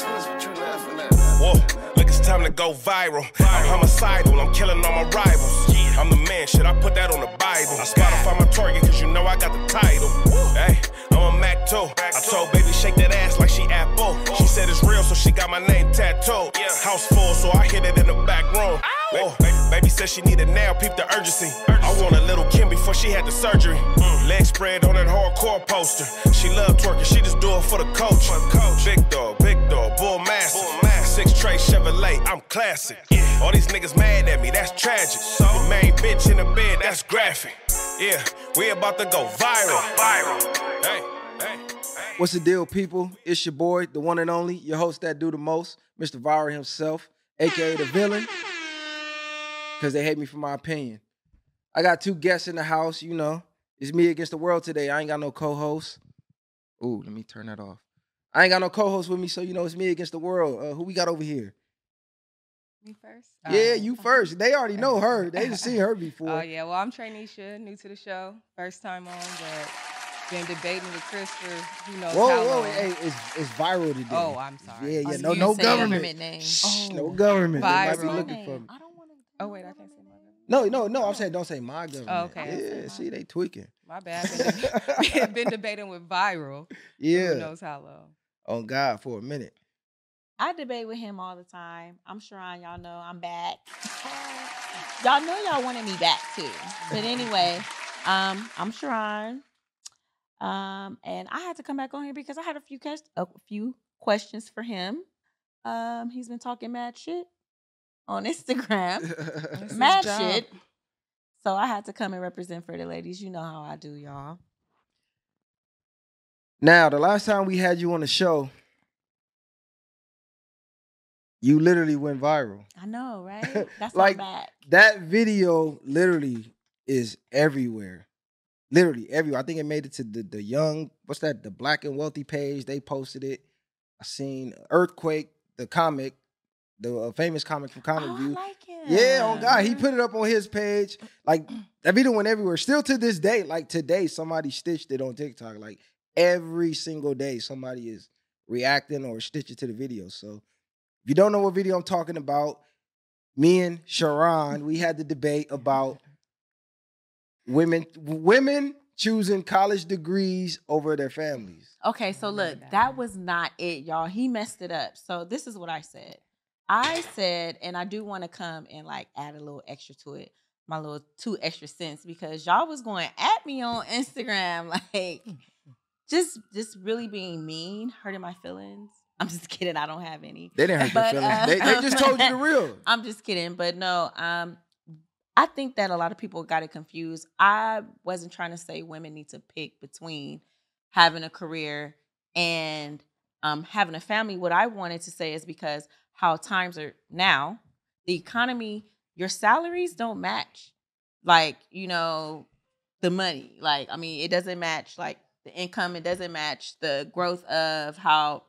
Whoa, look, it's time to go viral. I'm homicidal, I'm killing all my rivals. I'm the man, shit, I put that on the Bible. I Spotify my target, cause you know I got the title. Hey, I'm a Mac too. I told baby, shake that ass like she Apple. She said it's real, so she got my name tattooed. House full, so I hit it in the back room. Whoa, baby says she need it now, peep the urgency. I want a little Kim before she had the surgery. Mm. Leg spread on that hardcore poster. She love twerking, she just do it for the coach. coach Big dog, big dog, bull massive. Six tray Chevrolet, I'm classic. All these niggas mad at me, that's tragic. The main bitch in the bed, that's graphic. Yeah, we about to go viral. Viral. Hey, hey, hey. What's the deal, people? It's your boy, the one and only, your host that do the most, Mr. Viral himself, aka the villain. Cause they hate me for my opinion. I got two guests in the house, you know. It's me against the world today. I ain't got no co-host. Ooh, let me turn that off. I ain't got no co-host with me, so you know it's me against the world. Uh, who we got over here? Me first? Yeah, you first. They already know her. They just seen her before. Oh yeah, well I'm Traineesha, new to the show, first time on, but been debating with Chris for who knows Whoa, how whoa, long. hey, it's, it's viral today. Oh, I'm sorry. Yeah, yeah, Oh, no, no say government. name. Shh, no Oh, government. They might be looking for me. Oh wait, I can't say my government. No, no, no. I'm saying don't say my government. Oh, okay. Yeah, see, they tweaking. My bad. Been, been debating with viral. Yeah. Who knows how long? On God for a minute. I debate with him all the time. I'm Sharon. Y'all know I'm back. y'all know y'all wanted me back too. But anyway, um, I'm Sharon. Um, and I had to come back on here because I had a few ques- a few questions for him. Um, he's been talking mad shit on Instagram. Mad shit. So I had to come and represent for the ladies. You know how I do, y'all. now, the last time we had you on the show, you literally went viral. I know, right? That's Like-. That video literally is everywhere. Literally everywhere. I think it made it to the the young, what's that? The black and wealthy page. They posted it. I seen Earthquake, the comic, the uh, famous comic from Comic Oh, I View. like him. Yeah, on God, he put it up on his page. Like that video went everywhere. Still to this day, like today, somebody stitched it on TikTok. Like every single day, somebody is reacting or stitching to the video. So if you don't know what video I'm talking about, me and Sharon, we had the debate about women women choosing college degrees over their families. Okay, so look, that. that was not it, y'all. He messed it up. So this is what I said. I said, and I do want to come and like add a little extra to it, my little two extra cents, because y'all was going at me on Instagram, like just just really being mean, hurting my feelings. I'm just kidding. I don't have any. They didn't hurt But, your feelings. uh, they, they just told you the real. I'm just kidding, but no. Um, I think that a lot of people got it confused. I wasn't trying to say women need to pick between having a career and um, having a family. What I wanted to say is because how times are now, the economy, your salaries don't match. Like you know, the money. Like I mean, it doesn't match. Like the income, it doesn't match the growth of how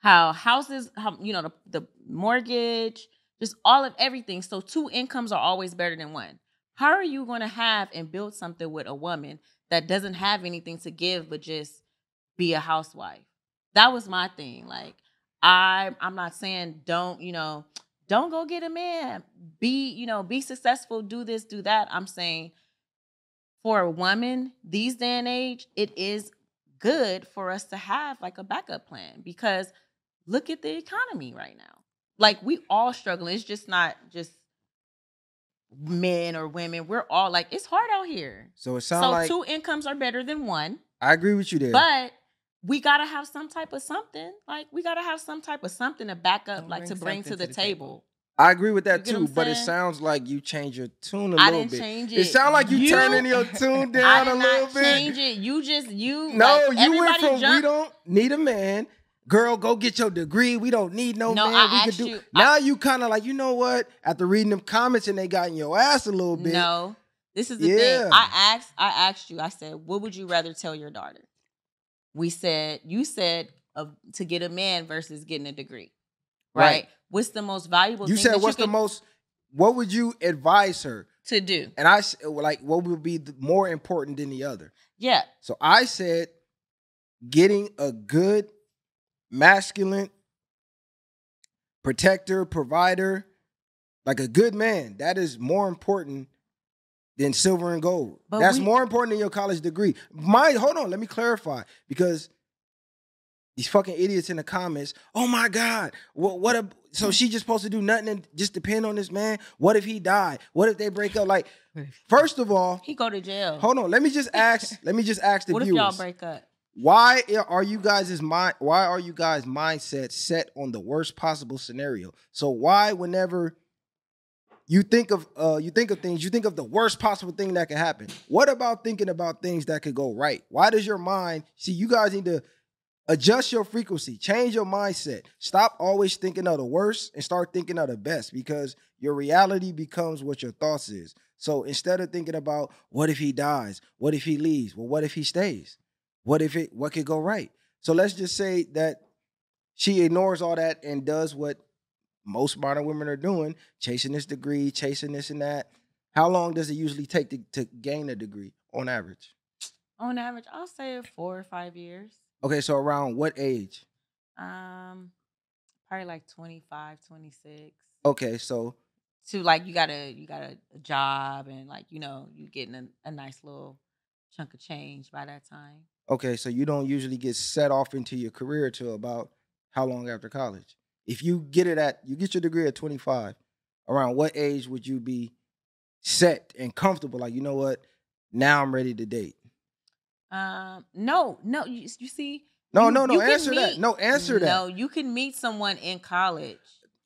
how houses, how you know the, the mortgage, just all of everything. So two incomes are always better than one. How are you to have and build something with a woman that doesn't have anything to give but just be a housewife? That was my thing. Like I I'm not saying don't, you know, don't go get a man. Be, you know, be successful, do this, do that. I'm saying for a woman these day and age, it is good for us to have like a backup plan because look at the economy right now. Like we all struggling. It's just not just men or women. We're all like it's hard out here. So it sounds So like two incomes are better than one, I agree with you there. but we gotta have some type of something. Like we gotta have some type of something to back up, Don't like to bring bring to the, to the table. table. I agree with that You get what too, but it sounds like you change your tune a I little didn't bit. change It it. sounds like you, You- turning your tune I down a did little not bit. change it. You just you No, like, you went everybody from we don't need a man. Girl, go get your degree. We don't need no, No, man. I we asked could do. you- now you kind of like, you know what? After reading them comments and they got in your ass a little bit. No, this is the Yeah. thing. I asked. I asked you. I said, "What would you rather tell your daughter?" We said you said of to get a man versus getting a degree, right? Right. What's the most valuable? you said what's the could- most? What would you advise her? to do? And I like what would be the more important than the other. Yeah, So I said, getting a good, masculine, protector, provider, like a good man. That is more important than silver and gold. But That's we- more important than your college degree. My hold on, let me clarify because these fucking idiots in the comments. Oh my God, what? What? A, so she just supposed to do nothing and just depend on this man? What if he died? What if they break up? Like, first of all, He go to jail. hold on. Let me just ask. let me just ask the what if viewers. y'all break up? Why are you guys' mind? Why are you guys' mindset set on the worst possible scenario? So why, whenever you think of uh, you think of things, you think of the worst possible thing that could happen. What about thinking about things that could go right? Why does your mind see? You guys need to adjust your frequency, change your mindset. Stop always thinking of the worst and start thinking of the best because your reality becomes what your thoughts is. So instead of thinking about what if he dies, what if he leaves, well, what if he stays? What if it what could go right? So let's just say that she ignores all that and does what most modern women are doing, chasing this degree, chasing this and that. How long does it usually take to, to gain a degree on average? On average, I'll say four or five years. Okay, so around what age? Um, probably like 25, 26. Okay, so To like you got a you got a, a job and like you know you getting a, a nice little chunk of change by that time. okay, so you don't usually get set off into your career till about how long after college? If you get it at you get your degree at 25, around what age would you be set and comfortable? Like, you know what? Now I'm ready to date. Um, no, no, you, you see. No, you- no, no. Answer that. No, answer that. No, you can meet someone in college.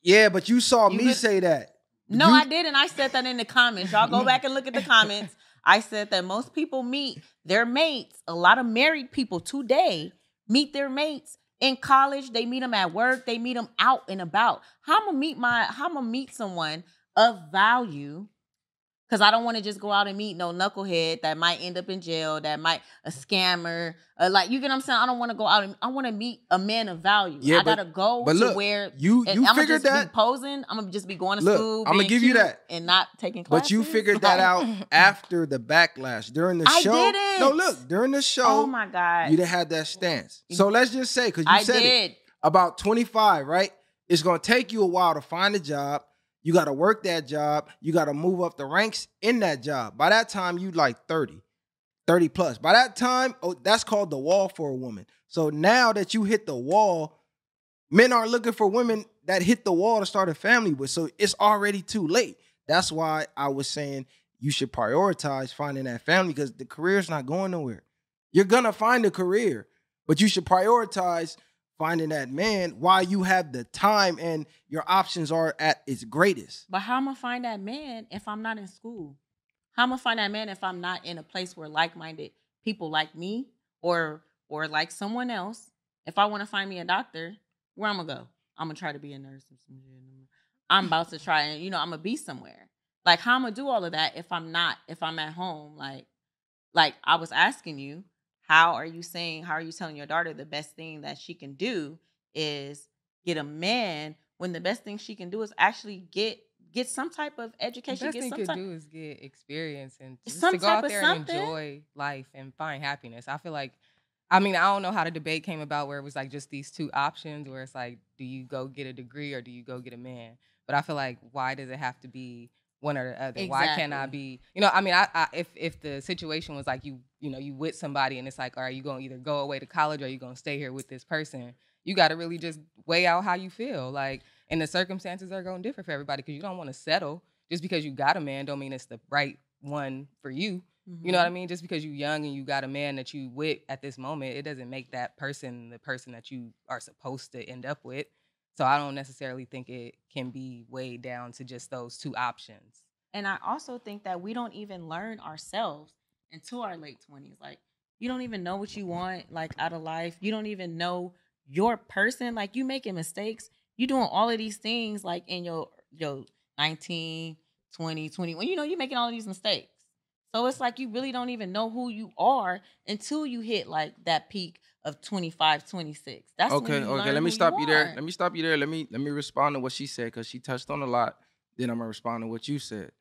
Yeah, but you saw You me could- say that. No, You- I didn't. I said that in the comments. Y'all go back and look at the comments. I said that most people meet their mates. A lot of married people today meet their mates in college. They meet them at work. They meet them out and about. How I'm gonna meet my? How I'm gonna meet someone of value? Because I don't want to just go out and meet no knucklehead that might end up in jail. That might a scammer. Uh, like you get what I'm saying. I don't want to go out and I want to meet a man of value. Yeah, I but- gotta go but to look, where you you I'ma figured that, posing. I'm gonna just be going to Look, school. I'ma give you that. and not taking classes. but you figured that out after the backlash during the I show. No, didn't. look during the show. Oh my god! You didn't have that stance. So let's just say because you I said it about 25, right? It's gonna take you a while to find a job. You got to work that job. You got to move up the ranks in that job. By that time, you like 30, 30 plus. By that time, oh, that's called the wall for a woman. So now that you hit the wall, men are looking for women that hit the wall to start a family with. So it's already too late. That's why I was saying you should prioritize finding that family because the career's not going nowhere. You're gonna find a career, but you should prioritize finding that man while you have the time and your options are at its greatest. But how am I find that man if I'm not in school? How am I find that man if I'm not in a place where like-minded people like me or or like someone else? If I want to find me a doctor, where I'm gonna go? I'm gonna try to be a nurse. I'm about to try and you know I'm gonna be somewhere. Like how I'm gonna do all of that if I'm not if I'm at home? Like like I was asking you, how are you saying how are you telling your daughter the best thing that she can do is get a man when the best thing she can do is actually get get some type of education. The best get thing some could type do is get experience and just Some to go out there and enjoy life and find happiness. I feel like, I mean, I don't know how the debate came about where it was like just these two options where it's like, do you go get a degree or do you go get a man? But I feel like, why does it have to be one or the other? Why can't I be, you know, I mean, I, I if if the situation was like you, you know, you with somebody and it's like, are you going to either go away to college or you going to stay here with this person? You got to really just weigh out how you feel. Like, and the circumstances are going to differ for everybody because you don't want to settle just because you got a man don't mean it's the right one for you. You know what I mm-hmm. mean? Just because you're young and you got a man that you with at this moment, it doesn't make that person the person that you are supposed to end up with. So I don't necessarily think it can be weighed down to just those two options. And I also think that we don't even learn ourselves until our late 20s. Like, you don't even know what you want, like, out of life. You don't even know your person. Like, you making mistakes. You doing all of these things, like, in your, your 19, 20, 21. You know, you're making all of these mistakes. So it's like you really don't even know who you are until you hit, like, that peak of 25, 26. That's when okay, you okay. learn Let me stop you, there. Let me stop you there. Let me let me respond to what she said because she touched on a lot. Then I'm gonna respond to what you said.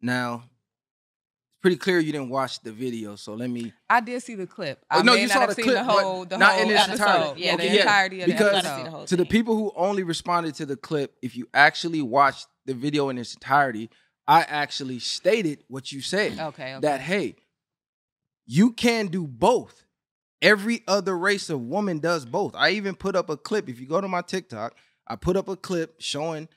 Now, it's pretty clear you didn't watch the video. So let me. I did see the clip. Oh, I no, you not saw the seen clip, the whole, but the not whole in its episode. entirety. Yeah, Okay, the yeah, entirety of because- the Gotta the episode. whole to the people who only responded to the clip, if you actually watched the video in its entirety, I actually stated what you said. Okay, okay. That hey, you can do both. Every other race of woman does both. I even put up a clip. If you go to my TikTok, I put up a clip showing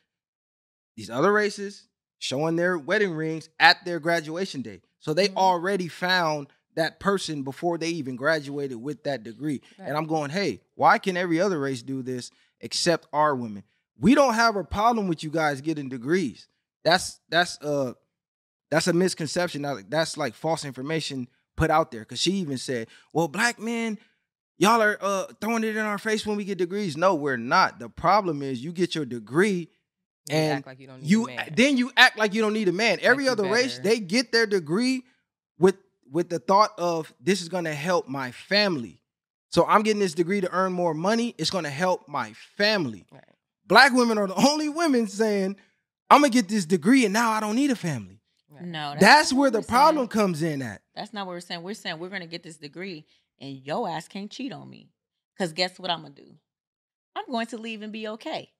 these other races showing their wedding rings at their graduation day. So they Mhm. already found that person before they even graduated with that degree. Right. And I'm going, hey, why can every other race do this except our women? We don't have a problem with you guys getting degrees. That's that's uh that's a misconception. That's like false information put out there. Cause she even said, well, black men, y'all are uh throwing it in our face when we get degrees. No, we're not. The problem is you get your degree You and act like you don't need you a man. then you act like you don't need a man. Every you other race, they get their degree with with the thought of this is gonna help my family. So I'm getting this degree to earn more money. It's gonna help my family. Right. Black women are the only women saying, I'm gonna get this degree and now I don't need a family. No, That's, not where the problem saying. comes in at. That's not what we're saying. We're saying we're gonna get this degree, and your ass can't cheat on me. Cause guess what I'm gonna do? I'm going to leave and be okay.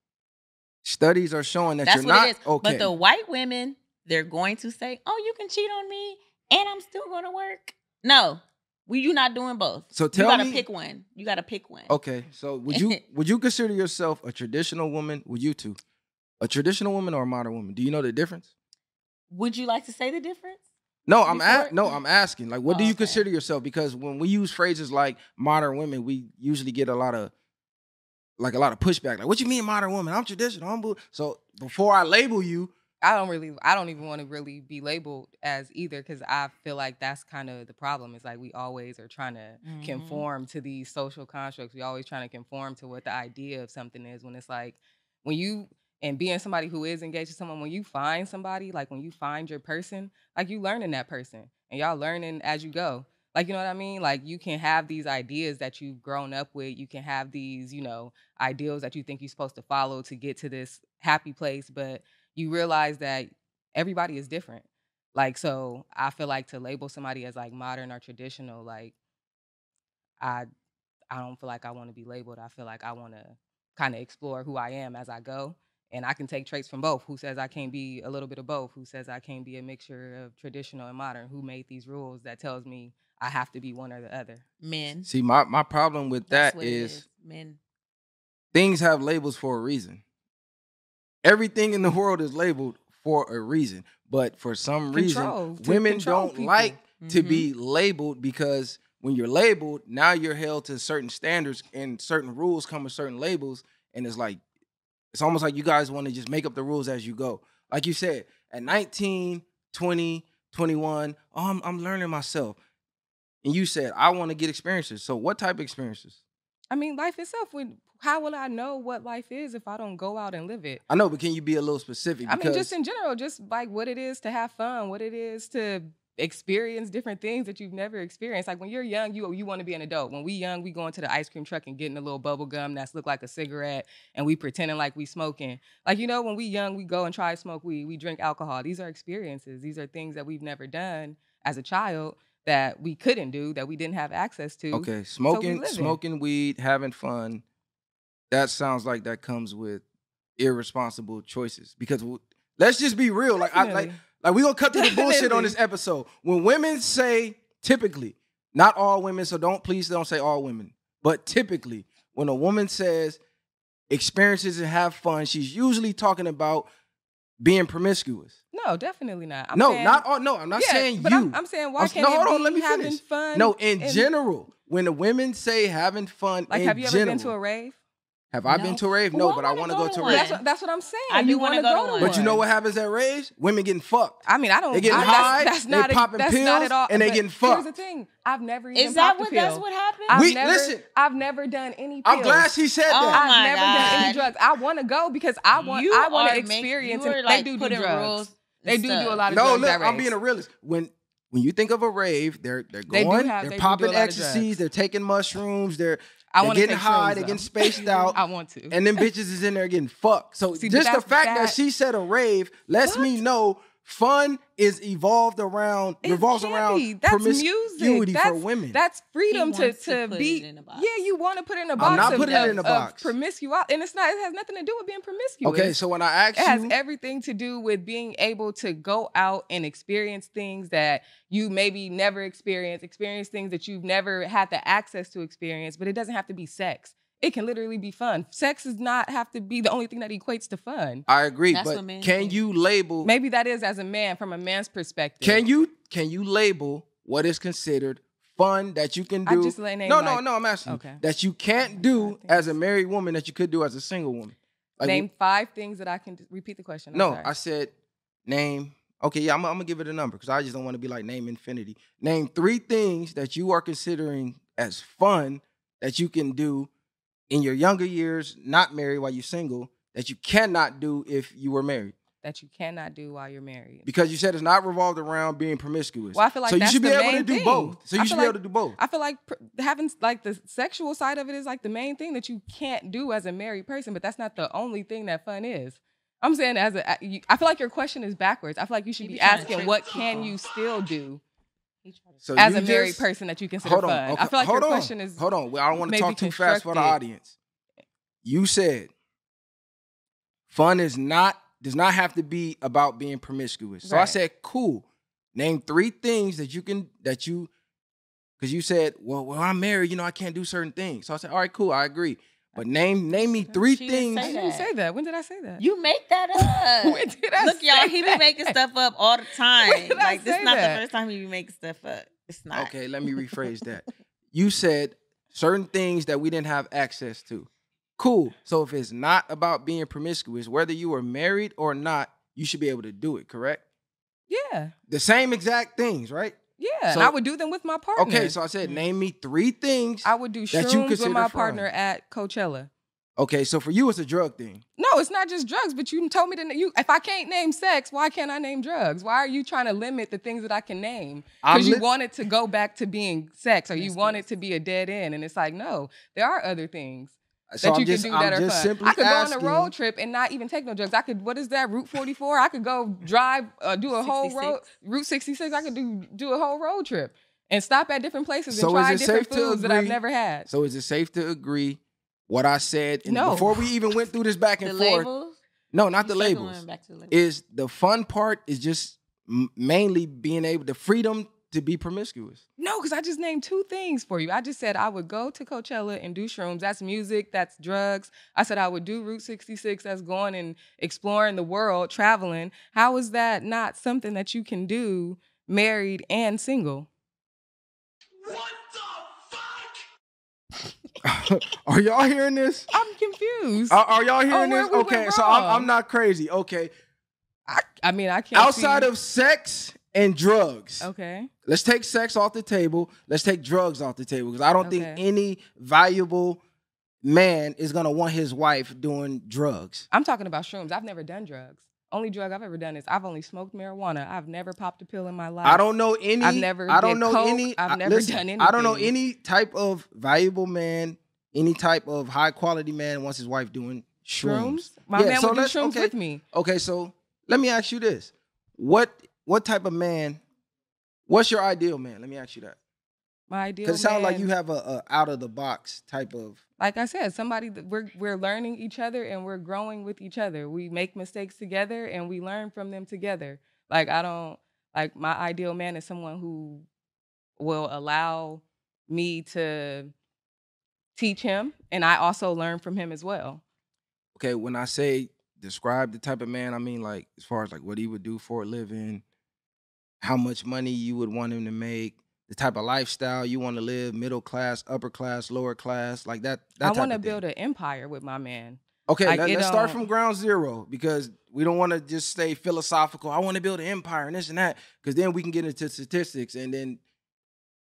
Studies are showing that That's you're what not it is. okay. But the white women, they're going to say, "Oh, you can cheat on me, and I'm still going to work." No, we you not doing both. So tell you gotta me- pick one. You gotta pick one. okay, so would you would you consider yourself a traditional woman? Would you two? A traditional woman or a modern woman? Do you know the difference? Would you like to say the difference? No, I'm Before- a- no, I'm asking. Like, what Oh, do you okay. consider yourself? Because when we use phrases like modern women, we usually get a lot of like a lot of pushback. Like, what you mean modern woman? I'm traditional. I'm boo-" so before I label you, I don't really, I don't even want to really be labeled as either because I feel like that's kind of the problem. It's like we always are trying to Mhm. conform to these social constructs. We always trying to conform to what the idea of something is. When it's like when you and being somebody who is engaged with someone, when you find somebody, like when you find your person, like you learning that person and y'all learning as you go. Like you know what I mean? Like you can have these ideas that you've grown up with. You can have these, you know, ideals that you think you're supposed to follow to get to this happy place, but you realize that everybody is different. Like so I feel like to label somebody as like modern or traditional, like I I don't feel like I want to be labeled. I feel like I want to kind of explore who I am as I go. And I can take traits from both. Who says I can't be a little bit of both? Who says I can't be a mixture of traditional and modern? Who made these rules that tells me I have to be one or the other? Men. see my my problem with That's that what men. things have labels for a reason. Everything in the world is labeled for a reason, but for some Control, reason, women don't people. like to Mhm. be labeled because when you're labeled, now you're held to certain standards and certain rules come with certain labels. And it's like, it's almost like you guys want to just make up the rules as you go. Like you said, at 19, 20, 21, oh, I'm, I'm learning myself. And you said, I want to get experiences. So what type of experiences? I mean, life itself. Would how will I know what life is if I don't go out and live it? I know, but can you be a little specific? I mean, just in general, just like what it is to have fun, what it is to experience different things that you've never experienced. Like when you're young, you you want to be an adult. When we young, we go into the ice cream truck and getting a little bubble gum that's look like a cigarette, and we pretending like we smoking. Like you know, when we young, we go and try to smoke weed. We drink alcohol. These are experiences. These are things that we've never done as a child that we couldn't do that we didn't have access to. Okay, smoking, living. smoking weed, having fun. That sounds like that comes with irresponsible choices. Because let's just be real. Like, I, like, Definitely. Like we gonna cut through the bullshit on this episode. When women say, typically, not all women, so don't please don't say all women, but typically, when a woman says experiences and have fun, she's usually talking about being promiscuous. no, definitely not. I'm no, saying- not all. No, I'm not Yeah, saying you. I'm, I'm saying why I'm- can't no, hold be on, let me having finish. fun? no, in and- general, when the women say having fun, Like, have you ever been to a rave? Have I been to a rave? No, I but I wanna go go to to a one. rave. That's what, that's what I'm saying. I do You wanna wanna go to one. But you know what happens at raves? Women getting fucked. I mean, I don't. They getting I, high, That's, that's they not. a- popping that's not pills, at all. and they but getting fucked. Here's the thing. I've never even Is that what pill. that's what happened? I've We- never, listen. I've never done any. Pills. I'm glad she said Oh that. my I've never done any drugs. I want to go because I want. You I want to experience. you it. are, they do do putting drugs. rules They do do a lot of No, drugs No, look, I'm being raves. a realist. When when you think of a rave, they're they're going, they're they do do a popping ecstasies, they're taking mushrooms, they're I want to getting high, they're getting spaced out. I want to. and then bitches is in there getting fucked. So See, just the fact that, that- she said a rave lets me know Fun is evolved around It revolves around be. That's promiscuity music. for That's- women. That's freedom to wants to to, put be. it in a box. Yeah, you want to put it in a box. not of, putting it in a box. promiscuity, and it's not. It has nothing to do with being promiscuous. okay, so when I ask it has everything to do with being able to go out and experience things that you maybe never experienced, experience things that you've never had the access to experience, but it doesn't have to be sex. It can literally be fun. Sex does not have to be the only thing that equates to fun. I agree, That's but can think. you label? Maybe that is as a man from a man's perspective. Can you can you label what is considered fun that you can I do? just let name no, no, like- no. I'm asking Okay. that you can't do as a married woman that you could do as a single woman. Like, name five things that I can repeat the question? I'm No, sorry. I said name. Okay, yeah, I'm, I'm gonna give it a number because I just don't want to be like name infinity. Name three things that you are considering as fun that you can do in your younger years, not married while you're single, that you cannot do if you were married. that you cannot do while you're married. Because you said it's not revolved around being promiscuous. Well, I feel like so you should be able to do thing. both. So you should feel be able to do both. I feel like pr- having like the sexual side of it is like the main thing that you can't do as a married person, but that's not the only thing that fun is. I'm saying as a, I feel like your question is backwards. I feel like you should be be asking what can you still do So as a married just- person that you consider Hold on. fun. Okay. I feel like hold your on. question is Hold on. I don't want to talk too fast for the audience. You said fun is not does not have to be about being promiscuous. So I said, cool. Name three things that you can that you because you said, well, well, I'm married, you know, I can't do certain things. So I said, all right, cool, I agree. But name name me three She didn't things. I say didn't that. say that. When did I say that? You make that up. When did I Look, y'all, say he be making stuff up all the time. When did I Like this say not that? the first time he be making stuff up. It's not. Okay, let me rephrase that. You said certain things that we didn't have access to. Cool. So if it's not about being promiscuous, whether you are married or not, you should be able to do it, correct? yeah, The same exact things, right? Yeah. and So- I would do them with my partner. Okay, so I said Mhm. name me three things. I would do that you shrooms with my fun. partner at Coachella. Okay, so for you it's a drug thing. No, it's not just drugs, but you told me to you if I can't name sex, why can't I name drugs? Why are you trying to limit the things that I can name? Because you want it to go back to being sex or you want it to be a dead end. And it's like, no, there are other things So that I'm you just, can do I'm that are just fun. simply I could asking, go on a road trip and not even take no drugs. I could, what is that, Route 44? I could go drive, uh, do a whole road, Route 66. I could do do a whole road trip and stop at different places So and try different foods that I've never had. So is it safe to agree what I said and No. before we even went through this back The and forth? labels. No, not the You circling labels. Back to the labels. Is the fun part is just mainly being able the freedom to be promiscuous. No, because I just named two things for you. I just said I would go to Coachella and do shrooms. That's music, that's drugs. I said I would do Route 66, that's going and exploring the world, traveling. How is that not something that you can do married and single? What the fuck? are y'all hearing this? I'm confused. Are, are y'all hearing oh, where this? we Okay, so I'm. I'm not crazy. Okay, I, I mean, I can't. outside see- of sex and drugs, Okay. let's take sex off the table. Let's take drugs off the table because I don't think any valuable man is gonna want his wife doing drugs. I'm talking about shrooms. I've never done drugs. Only drug I've ever done is I've only smoked marijuana. I've never popped a pill in my life. I don't know any. I've never I don't know coke. any. I've never listen, done I don't know any type of valuable man, any type of high quality man wants his wife doing shrooms. shrooms. My Yeah, man so would do shrooms okay. with me. Okay, so let me ask you this: what what type of man? What's your ideal man? Let me ask you that My ideal. because it sounds like you have a, a out of the box type of. like I said, somebody that we're we're learning each other and we're growing with each other. We make mistakes together and we learn from them together. Like I don't like my ideal man is someone who will allow me to teach him and I also learn from him as well. Okay, when I say describe the type of man, I mean like as far as like what he would do for a living, how much money you would want him to make, the type of lifestyle you want to live, middle class, upper class, lower class, like that. that I want to build an empire with my man. Okay, Like, let, us start um from ground zero because we don't want to just stay philosophical. I want to build an empire and this and that because then we can get into statistics and then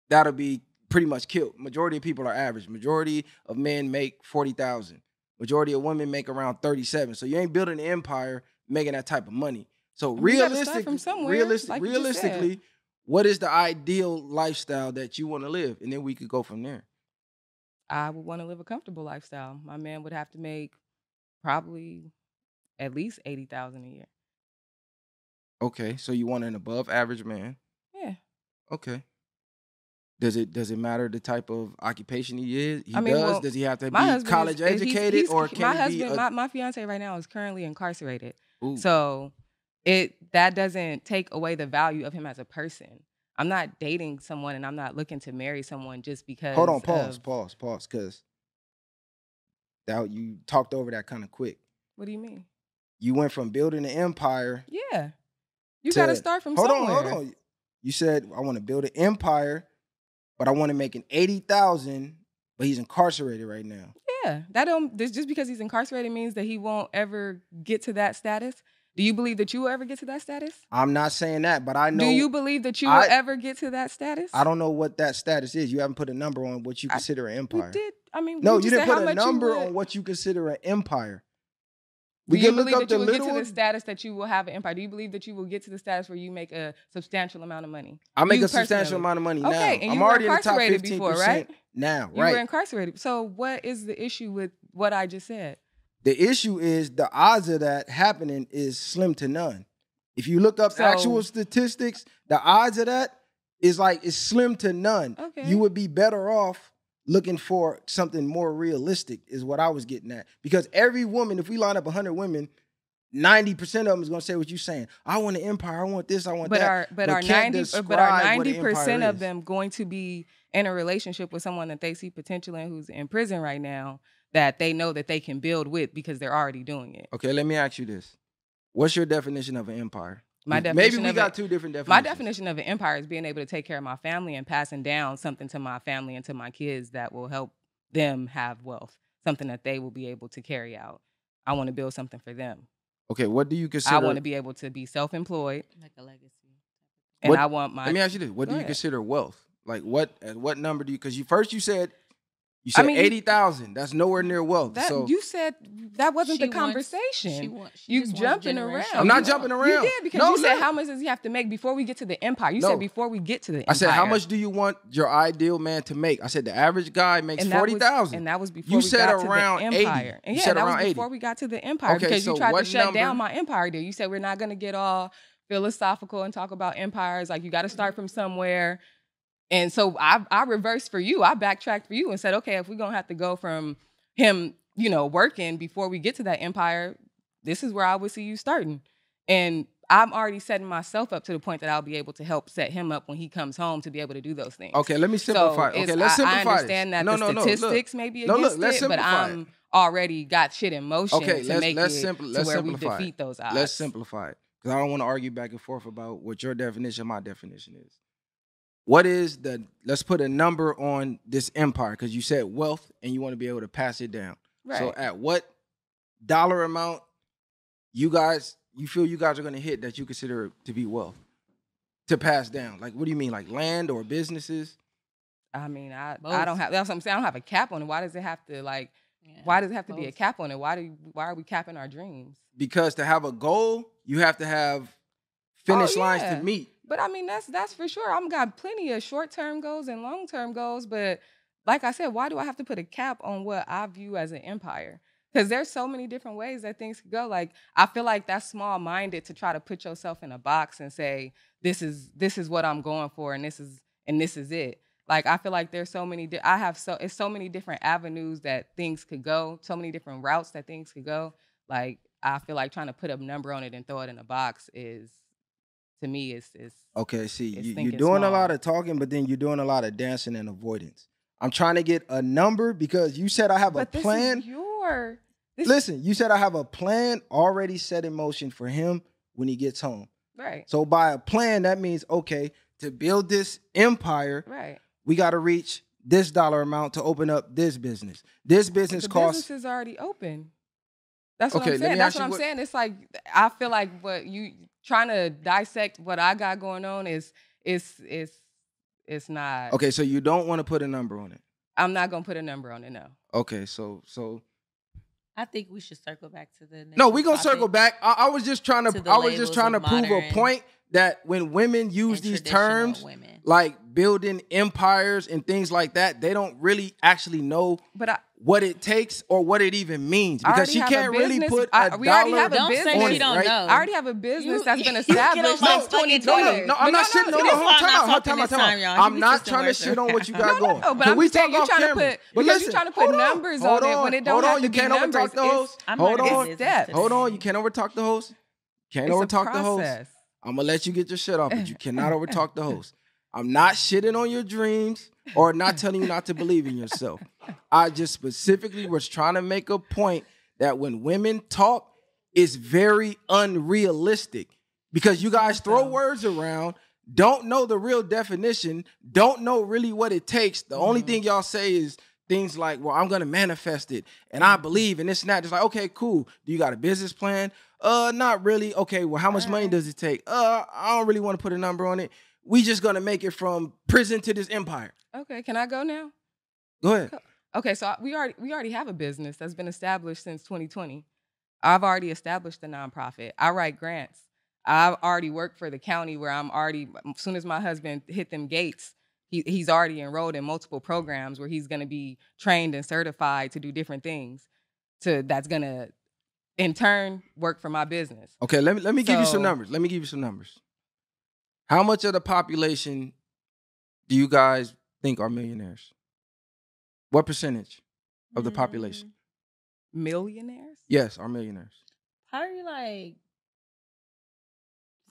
that'll be pretty much killed. Majority of people are average. Majority of men make forty thousand. Majority of women make around thirty-seven. So you ain't building an empire making that type of money. So realistic, realistic, like you just said. realistically, what is the ideal lifestyle that you want to live, and then we could go from there. I would want to live a comfortable lifestyle. My man would have to make probably at least eighty thousand a year. Okay, so you want an above average man. Yeah. Okay. Does it does it matter the type of occupation he is? He I mean, does. well, does he have to be college is, is- he's- educated he's- or can my he husband? A, my, my fiance right now is currently incarcerated. Ooh. So it that doesn't take away the value of him as a person. I'm not dating someone and I'm not looking to marry someone just because. Hold on, pause, of- pause, pause, because that you talked over that kind of quick. What do you mean? You went from building an empire. Yeah, you got to start from hold somewhere. on, hold on. You said I want to build an empire, but I want to make an eighty thousand. But he's incarcerated right now. Yeah, that don't just because he's incarcerated means that he won't ever get to that status. Do you believe that you will ever get to that status? I'm not saying that, but I know. Do you believe that you will I- ever get to that status? I don't know what that status is. You haven't put a number on what you I- consider an We empire. did. I mean, No, we you didn't put a number on what you consider an empire. Do you believe that you will get to the status that you will have an empire? Do you believe that you will get to the status where you make a substantial amount of money? I make you a substantial amount of money now. Okay, and I'm you were already in the top incarcerated fifteen before, right? now. right? You were incarcerated. So what is the issue with what I just said? The issue is the odds of that happening is slim to none. If you look up So- actual statistics, the odds of that is like it's slim to none. Okay. You would be better off looking for something more realistic, is what I was getting at. Because every woman, if we line up 100 women, 90% of them is going to say what you're saying. I want an empire. I want this. I want But that. are but, but are 90, uh, but are 90% of them going to be in a relationship with someone that they see potential in who's in prison right now that they know that they can build with because they're already doing it. Okay, let me ask you this. What's your definition of an empire? My definition Maybe definition we of got it- two different definitions. My definition of an empire is being able to take care of my family and passing down something to my family and to my kids that will help them have wealth, something that they will be able to carry out. I want to build something for them. Okay, what do you consider? I want to be able to be self-employed, Like a legacy. and What- I want my. Let me ask you this: What Go do you ahead. consider wealth? Like what? At what number do you? Because you first you said you I mean, eighty thousand. That's nowhere near wealth. that, so you said that wasn't She the wants- conversation. She want, she you just jumping around. I'm not jumping around. You did because No, you said look. how much does he have to make before we get to the empire? You No. said before we get to the empire. I said, how much do you want your ideal man to make? I said the average guy makes And that forty thousand. And that was before You we said got around to the 80. empire. And You yeah, said that around was 80. before we got to the empire Okay, because so you tried to shut number- down my empire there. You said we're not going to get all philosophical and talk about empires. Like you got to start from somewhere. And so I I reversed for you. I backtracked for you and said, okay, if we're gonna have to go from him, you know, working before we get to that empire, this is where I would see you starting. And I'm already setting myself up to the point that I'll be able to help set him up when he comes home to be able to do those things. Okay, let me So simplify. it's- okay, let's I- simplify I understand this. that no, the no, no, look. statistics may be No, against look, let's it, but it. I'm already got shit in motion Okay, to let's make let's it simpli- to let's where we defeat those odds. Let's simplify it because I don't want to argue back and forth about what your definition, my definition is. What is the? Let's put a number on this empire because you said wealth and you want to be able to pass it down. Right. So at what dollar amount you guys you feel you guys are going to hit that you consider to be wealth to pass down? Like what do you mean, like land or businesses? I mean, I I don't have. That's what I'm saying. I don't have a cap on it. Why does it have to like? Yeah. Why does it have to be a cap on it? Why do why are we capping our dreams? Because to have a goal, you have to have oh, finish Oh, lines to meet. But I mean, that's that's for sure. I'm got plenty of short term goals and long term goals. But like I said, why do I have to put a cap on what I view as an empire? Because there's so many different ways that things could go. Like I feel like that's small minded to try to put yourself in a box and say this is this is what I'm going for and this is and this is it. Like I feel like there's so many. Di- I have so it's so many different avenues that things could go. So many different routes that things could go. Like I feel like trying to put a number on it and throw it in a box is to me is is Okay, see, It's you, you're thinking doing a lot of talking, but then you're doing a lot of dancing and avoidance. I'm trying to get a number because you said I have a but this plan. your Listen, you said I have a plan already set in motion for him when he gets home. right So by a plan, that means okay, to build this empire, right we got to reach this dollar amount to open up this business. This business the costs. business is already open. That's what Okay, I'm saying. That's what I'm what- saying. It's like I feel like what you trying to dissect what I got going on is is is it's not. Okay, so you don't want to put a number on it. I'm not gonna put a number on it. No. Okay, so so I think we should circle back to the. no, initial we gonna topic. circle back. I, I was just trying to. To I was just trying to of prove a modern- point that when women use And these terms, women. like building empires and things like that, they don't really actually know But I, what it takes or what it even means because she can't really put I- a we already dollar have a Don't say business. you don't right? know. I already have a business You- that's been you get on established my since fucking 2020. No, no, no. I'm not no, shitting. No, no, no, That's hold why I'm time not out. Hold talking time out. this Time time, y'all. out. She I'm be not twisting trying to words shit on around. what you got going. No, but Can I'm we just saying talk you're off trying to camera? put But because listen, you're trying to hold put on, numbers hold on it when it don't hold have on. to You be can't numbers. overtalk the It's- host. I'm Hold learning on. business steps. today. Hold on. You can't overtalk the host. Can't overtalk the host. I'm gonna let you get your shit off, but you cannot overtalk the host. I'm not shitting on your dreams or not telling you not to believe in yourself. I just specifically was trying to make a point that when women talk, it's very unrealistic because you guys throw words around, don't know the real definition, don't know really what it takes. The only mm-hmm. thing y'all say is things like, "Well, I'm gonna manifest it, and I mm-hmm. believe in this and that." It's like, okay, cool. Do you got a business plan? Uh, not really. Okay, well, how much money does it take? Uh, I don't really want to put a number on it. We just gonna make it from prison to this empire. Okay, can I go now? Go ahead. Okay, so we already we already have a business that's been established since 2020. I've already established a nonprofit. I write grants. I've already worked for the county where I'm already. As soon as my husband hit them gates, he, he's already enrolled in multiple programs where he's going to be trained and certified to do different things. To that's going to, in turn, work for my business. Okay, let me let me give you some numbers. Let me give you some numbers. How much of the population do you guys think are millionaires? What percentage of the population? Mm, millionaires? Yes, are millionaires. Probably like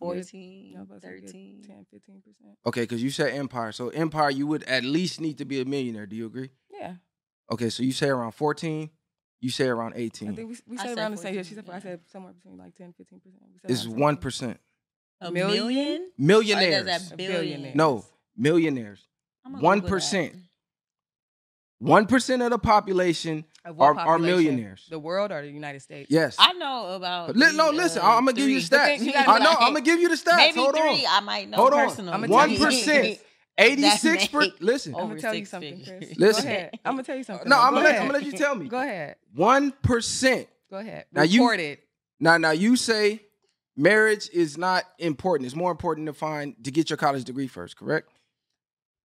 Yeah, 14, I was about to say good 13. 10, 15 percent. Okay, because you said empire. So empire, you would at least need to be a millionaire. Do you agree? Yeah, Okay, so you say around 14, you say around 18. I think we, we I said said around the same. Yeah, she said I said somewhere between like 10, 15 percent. It's 1%. A Million? million? Millionaires. does that A billion? billionaire. No, millionaires. I'm gonna Google 1%. 1% of the population Of what are, are millionaires. The world or the United States? Yes. I know about. But li- no, three, listen, uh, I'm gonna give you the stats. you I know, like- I'm gonna give you the stats. Maybe Hold three. on. I might know Hold on. personally. I'ma One tell you- percent. Eighty-six per. Listen. I'm gonna tell you something, figures. Chris. Listen. Go ahead. I'm gonna tell you something. No, I'm gonna, let. I'm gonna let you tell me. Go ahead. One percent. Go ahead. Now you- Report it. Now, now you say marriage is not important. It's more important to find to get your college degree first. Correct?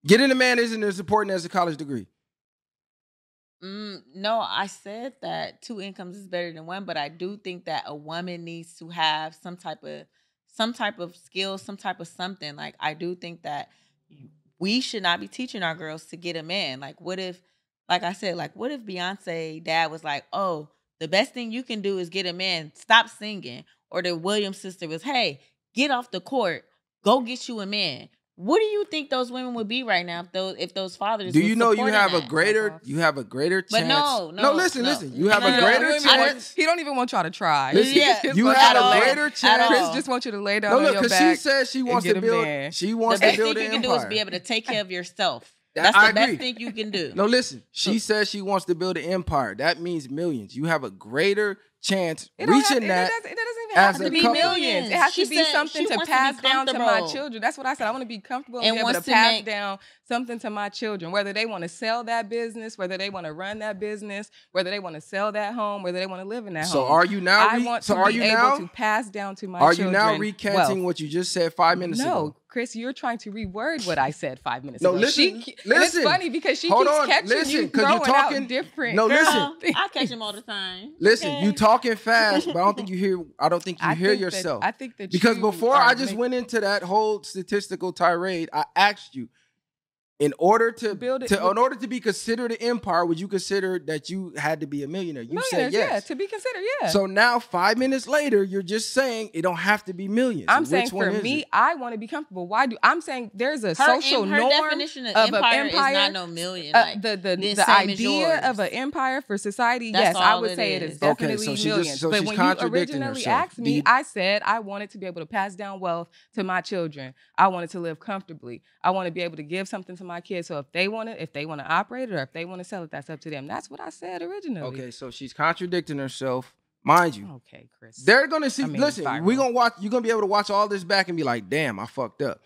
Getting a man isn't as important as a college degree. Mm, no, I said that two incomes is better than one, but I do think that a woman needs to have some type of some type of skill, some type of something. Like I do think that we should not be teaching our girls to get a man. Like what if like I said, like what if Beyonce dad was like, "Oh, the best thing you can do is get a man. Stop singing." Or the Williams sister was, "Hey, get off the court. Go get you a man." What do you think those women would be right now if those if those fathers? Do you know you supporting have a greater uh-huh. you have a greater chance? But chance? no, no, listen, no. listen. You have No, a no, no, greater no, He don't want- chance. He don't even want y'all to try. Listen, Yeah. You wants have y'all a greater chance. Chris just wants you to lay down No, look, because she says she wants to build. man. She The wants best to build thing an you can do is be able to take care of yourself. That- That's the I best thing you can do. No, listen. She says she wants to build an empire. That means millions. You have a greater chance It don't have- that. It doesn't, it doesn't even as have a to be couple. millions. It has She to be said something to wants to pass down to my children. That's what I said. I want to be comfortable and, And be able to to pass make- down something to my children, whether they want to sell that business, whether they want to run that business, whether they want to sell that home, whether they want to live in that So home. So are you now? I re- want so to are be you able now? to pass down to my Are you now recanting wealth. what you just said five minutes no, ago? Chris, you're trying to reword what I said five minutes No, ago. listen, she, listen. it's funny because she Hold keeps on, catching listen, you 'cause you throwing talking- out different. No, listen. Girl, I catch them all the time. Listen, okay? you talking fast, but I don't think you hear. I don't think you I hear think that- yourself. I think that because you before I just making- went into that whole statistical tirade, I asked you, in order to Build it- to in order to be considered an empire, would you consider that you had to be a millionaire? You said Millionaires, yeah, yes. to be considered, yeah. So now, five minutes later, you're just saying it don't have to be millions. I'm Which saying one for me, it? I want to be comfortable. Why do I'm saying there's a her, social her norm definition of, of an empire, empire, is not no million. uh, Like, the the, the the idea of an empire for society. That's yes, I would it say it is. is Okay, definitely so she just- millions. so but she's when you originally herself. asked me, you- I said I wanted to be able to pass down wealth to my children. I wanted to live comfortably. I want to be able to give something to my kids. So if they want to, if they want to operate it, or if they want to sell it, that's up to them. That's what I said originally. Okay, so she's contradicting herself, mind you. Okay, Chris. They're gonna see. I mean, listen, viral. we gonna watch. You're gonna be able to watch all this back and be like, "Damn, I fucked up."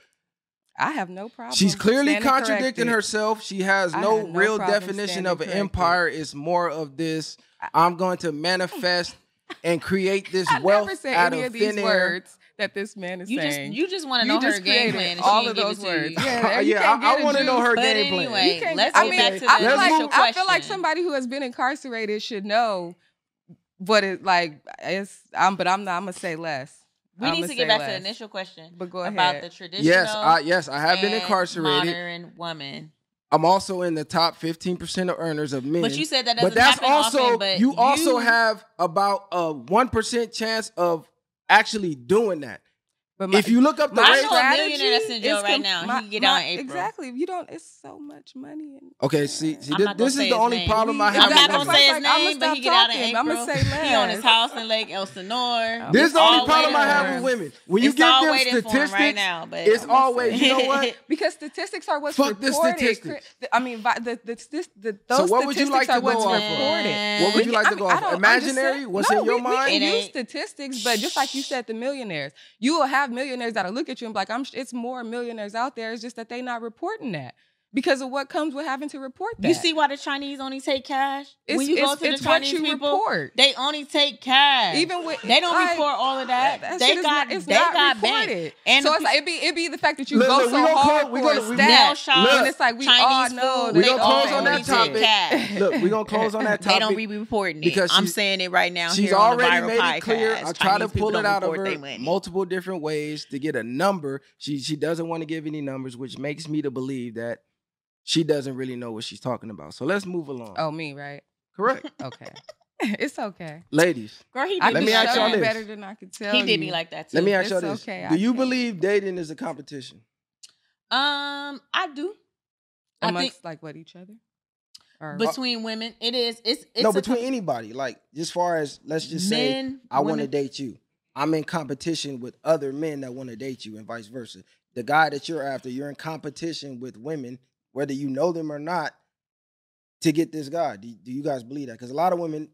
I have no problem. She's clearly contradicting corrected. herself. She has no, no real definition of an corrected. empire. It's more of this. I'm going to manifest and create this I wealth out any of of these thin words. That this man is You just saying. you just want to You know her just game plan. all of those give it to words. you. Yeah, yeah, you I, I want to know her but game plan. anyway, You can't let's get- I get mean, back to I the feel like initial I feel like somebody who has been incarcerated should know what it like. It's um, but I'm not. I'm gonna say less. We I'ma need to get back to the initial question But go about the traditional. Yes, I, yes, I have been incarcerated. Modern woman. I'm also in the top 15% of earners of men. But you said that doesn't but that's also often. But you also have about a one percent chance of actually doing that. But if you look up the I rate, know a millionaire that's in jail is right now. He can get out in April. Exactly. You don't. It's so much money. In, okay, see, see I'm thi- not gonna this is the only name. problem I have. I'm not gonna say his Like, name, but he stop get out in talking. April. I'ma say He on his house in Lake Elsinore. This is the only problem I have with women. When you It's get them waiting for him statistics, right now, but it's I'm always you know what? because statistics are what's Fuck the reported. statistics. I mean, vi- the, the, the, the, So those what would you like statistics are to what's go off of? reported. What would you like to go off? don't- I'm just Imaginary? saying- What's in your mind? We use statistics, but just like you said, the millionaires, you will have millionaires that'll look at you and be like, "I'm." It's more millionaires out there. It's just that they're not reporting that because of what comes with having to report that. You see why the Chinese only take cash? it's, when you it's, go to it's the what Chinese you people, report. they only take cash. Even with they don't like, report all of that. that they got not, it's they not got reported. bank. And so the it's like it be it be the fact that you Look, go look, so hard call- for gonna- a we- stat, nail shops, and it's like we all know food, they We gonna close on that take topic. cash. Look, we're gonna close on that topic. They don't topic. be reporting it. because I'm saying it right now. She's here on the already Viral made podcast. it clear. I try to Chinese people pull it don't out of report her multiple different ways to get a number. She she doesn't want to give any numbers, which makes me to believe that she doesn't really know what she's talking about. So let's move along. Oh, me, right? Correct, Okay, it's okay. ladies. Girl, he did Let me ask y'all this. better than I could tell He did you. me like that too. Let me ask y'all this: okay, Do I you can't. believe dating is a competition? Um, I do. I amongst think like what each other. Or between women, it is. It's it's no, between com- anybody. Like, as far as let's just say. I want to date you. I'm in competition with other men that want to date you, and vice versa. The guy that you're after, you're in competition with women, whether you know them or not, to get this guy. Do, do you guys believe that? Because a lot of women,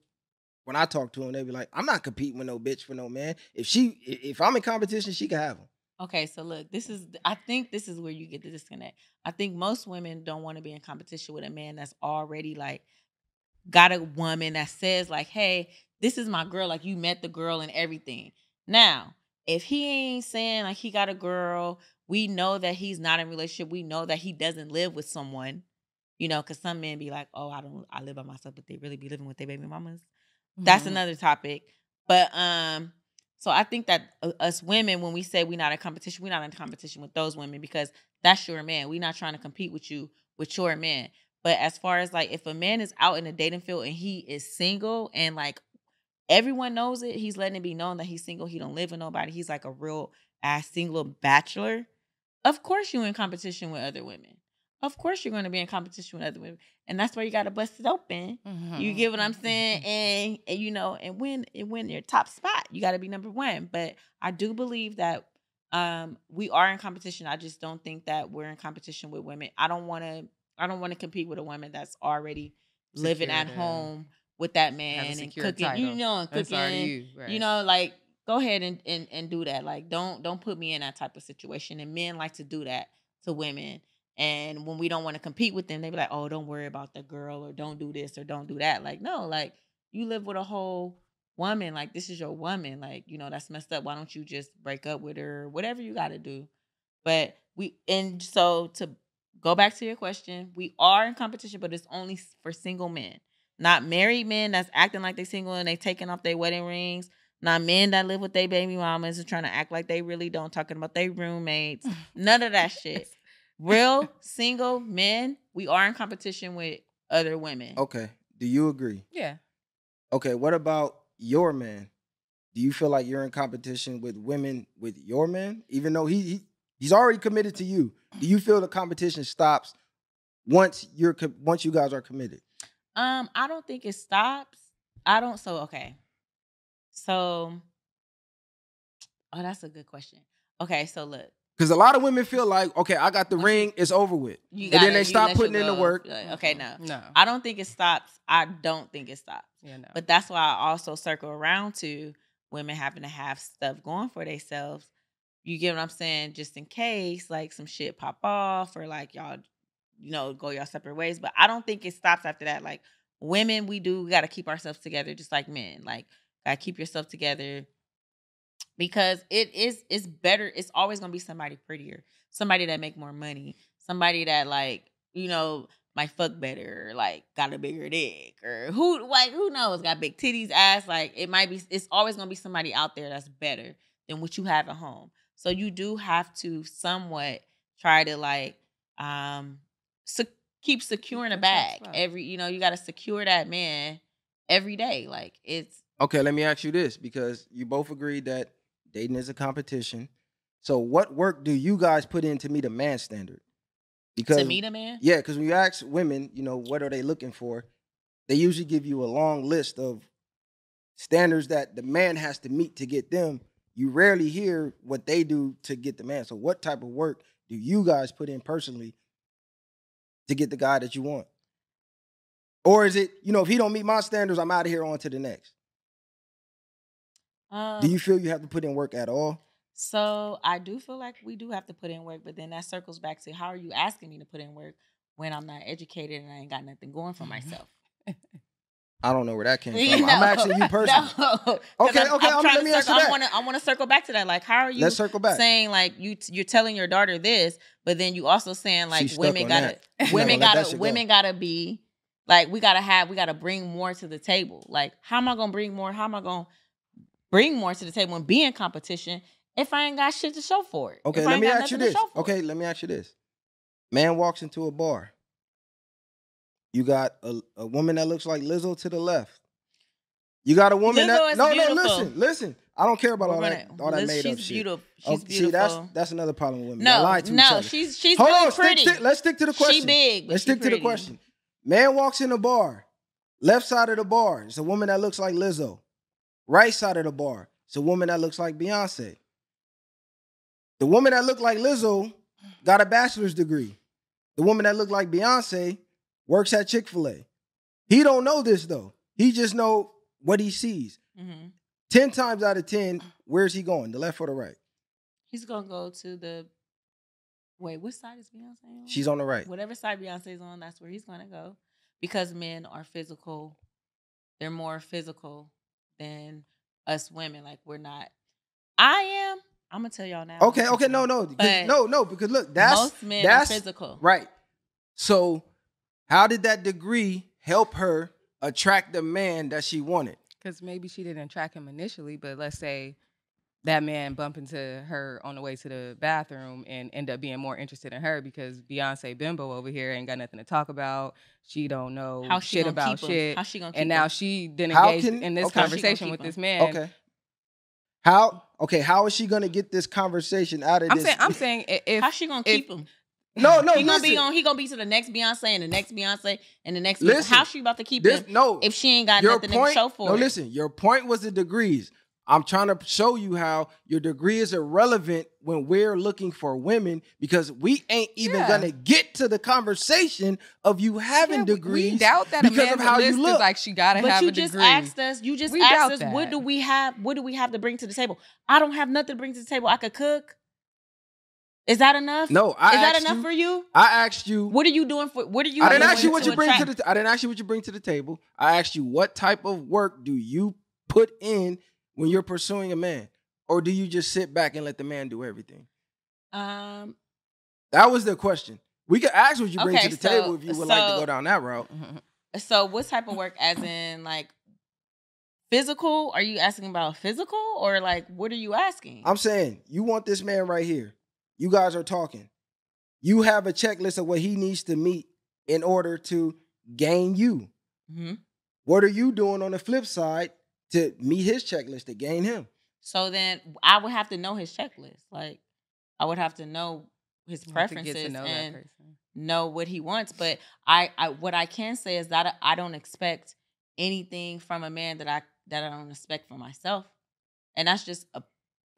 when I talk to them, they be like, "I'm not competing with no bitch for no man. If she, if I'm in competition, she can have him." Okay, so look, this is I think this is where you get the disconnect. I think most women don't want to be in competition with a man that's already like got a woman that says like, "Hey, this is my girl." Like you met the girl and everything. Now, if he ain't saying like he got a girl, we know that he's not in a relationship. We know that he doesn't live with someone. You know, because some men be like, "Oh, I don't, I live by myself," but they really be living with their baby mamas. That's Mhm. another topic. But um, so I think that uh, us women, when we say we're not in competition, we're not in competition with those women because that's your man. We're not trying to compete with you with your man. But as far as like if a man is out in the dating field and he is single and like everyone knows it, he's letting it be known that he's single, he don't live with nobody, he's like a real ass single bachelor. Of course you're in competition with other women. Of course you're going to be in competition with other women. And that's why you got to bust it open. Mm-hmm. You get what I'm saying? And, and you know, and win and win your top spot. You got to be number one. But I do believe that um we are in competition. I just don't think that we're in competition with women. I don't want to. I don't want to compete with a woman that's already living at home with that man and cooking. You know, and cooking. you, right? You know, like go ahead and, and and do that. Like don't don't put me in that type of situation. And men like to do that to women. And when we don't want to compete with them, they be like, "Oh, don't worry about the girl, or don't do this, or don't do that." Like, no, like you live with a whole woman. Like this is your woman. Like you know that's messed up. Why don't you just break up with her? Whatever you got to do. But we and so to go back to your question, we are in competition, but it's only for single men, not married men that's acting like they're single and they taking off their wedding rings. Not men that live with their baby mamas and trying to act like they really don't, talking about their roommates. None of that shit. Real single men, we are in competition with other women. Okay. Do you agree? yeah. Okay. What about your man? Do you feel like you're in competition with women with your man, even though he, he he's already committed to you? Do you feel the competition stops once you're co- once you guys are committed? Um, I don't think it stops. I don't. So okay. So, oh, that's a good question. Okay, so look, Because a lot of women feel like, okay, I got the ring, it's over with, and then they stop putting in the work. Okay, no, No. I don't think it stops. I don't think it stops. yeah, no. But that's why I also circle around to women having to have stuff going for themselves. You get what I'm saying? Just in case like some shit pop off or like y'all, you know, go y'all separate ways. But I don't think it stops after that. Like women, we do we gotta keep ourselves together just like men. Like gotta keep yourself together. because it is it's better. It's always gonna be somebody prettier, somebody that make more money, somebody that like you know might fuck better, like got a bigger dick, or who like who knows, got big titties, ass. Like it might be. It's always gonna be somebody out there that's better than what you have at home. So you do have to somewhat try to like um se- keep securing a bag every. You know, you got to secure that man every day. Like it's Okay, let me ask you this because you both agreed that dating is a competition. So, what work do you guys put in to meet a man standard? Because to meet a man. yeah, because when you ask women, you know, what are they looking for? They usually give you a long list of standards that the man has to meet to get them. You rarely hear what they do to get the man. So, what type of work do you guys put in personally to get the guy that you want? Or is it, you know, if he don't meet my standards, I'm out of here on to the next? Um, Do you feel you have to put in work at all? So I do feel like we do have to put in work, but then that circles back to how are you asking me to put in work when I'm not educated and I ain't got nothing going for myself? I don't know where that came from. I'm know, asking you personally. No, Okay, I'm- okay, I'm I'm- trying let me circle- I want to I want to circle back to that. Like, how are you Let's circle back. saying like you you're telling your daughter this, but then you also saying like She's women gotta women gotta shit go. women gotta be like we gotta have we gotta bring more to the table. Like, how am I gonna bring more? How am I gonna bring more to the table and be in competition if I ain't got shit to show for it? Okay, let me ask you this. Okay, let me ask you this. Man walks into a bar. You got a, a woman that looks like Lizzo to the left. You got a woman Lizzo that is no beautiful. no listen listen. I don't care about We're all gonna- that all that made she's up shit. beautiful. Oh, She's See, that's that's another problem with women. They no, lie to each no, other. she's she's Hold really on, stick pretty. to- let's stick to the question. She big. Let's stick to the question. Man walks in the bar. Left side of the bar, it's a woman that looks like Lizzo. Right side of the bar, it's a woman that looks like Beyonce. The woman that looked like Lizzo got a bachelor's degree. The woman that looked like Beyonce works at Chick-fil-A. He don't know this though. He just know what he sees. Mhm. 10 times out of 10, where's he going? The left or the right? He's gonna go to the. Wait, which side is Beyonce on? She's on the right. Whatever side Beyonce's on, that's where he's gonna go, because men are physical. They're more physical than us women. Like we're not. I am. I'm gonna tell y'all now. Okay, okay, no, No. But no, no, because look, that's most men that's are physical. Right. So, how did that degree help her attract the man that she wanted? Because maybe she didn't attract him initially, but let's say that man bump into her on the way to the bathroom and end up being more interested in her because Beyonce Bimbo over here ain't got nothing to talk about. She don't know How she shit gonna about keep him? shit. How she gonna keep and now him? she didn't How engage can- in this okay. How she gonna conversation keep with him? this man. Okay. How? Okay. How is she gonna get this conversation out of I'm this? saying, I'm saying i- if How she gonna if- keep him? no, no. he gonna be on. He gonna be to the next Beyonce and the next Beyonce and the next. Listen, How she about to keep This, him no. if she ain't got your nothing point. to show for no, it? listen. Your point was the degrees. I'm trying to show you how your degree is irrelevant when we're looking for women because we ain't even Yeah. gonna get to the conversation of you having Yeah, degrees we doubt that because a of how list you look. is like she gotta But have you just asked us. You just We asked us. that. What do we have? What do we have to bring to the table? I don't have nothing to bring to the table. I could cook. Is that enough? no, I Is that enough you, for you? I asked you. What are you doing for? What are you? I didn't ask you what you bring to the. I didn't ask you what you bring to the table. I asked you what type of work do you put in when you're pursuing a man, or do you just sit back and let the man do everything? Um. That was the question. We could ask what you bring Okay, to the so- table if you would like to go down that route. So, what type of work? As in, like, physical? Are you asking about physical, or like, what are you asking? I'm saying you want this man right here. You guys are talking. You have a checklist of what he needs to meet in order to gain you. Mhm. What are you doing on the flip side to meet his checklist to gain him? So then, I would have to know his checklist. Like, I would have to know his You have to preferences to know and person. know what he wants. But I, I, what I can say is that I don't expect anything from a man that I that I don't expect from myself, and that's just a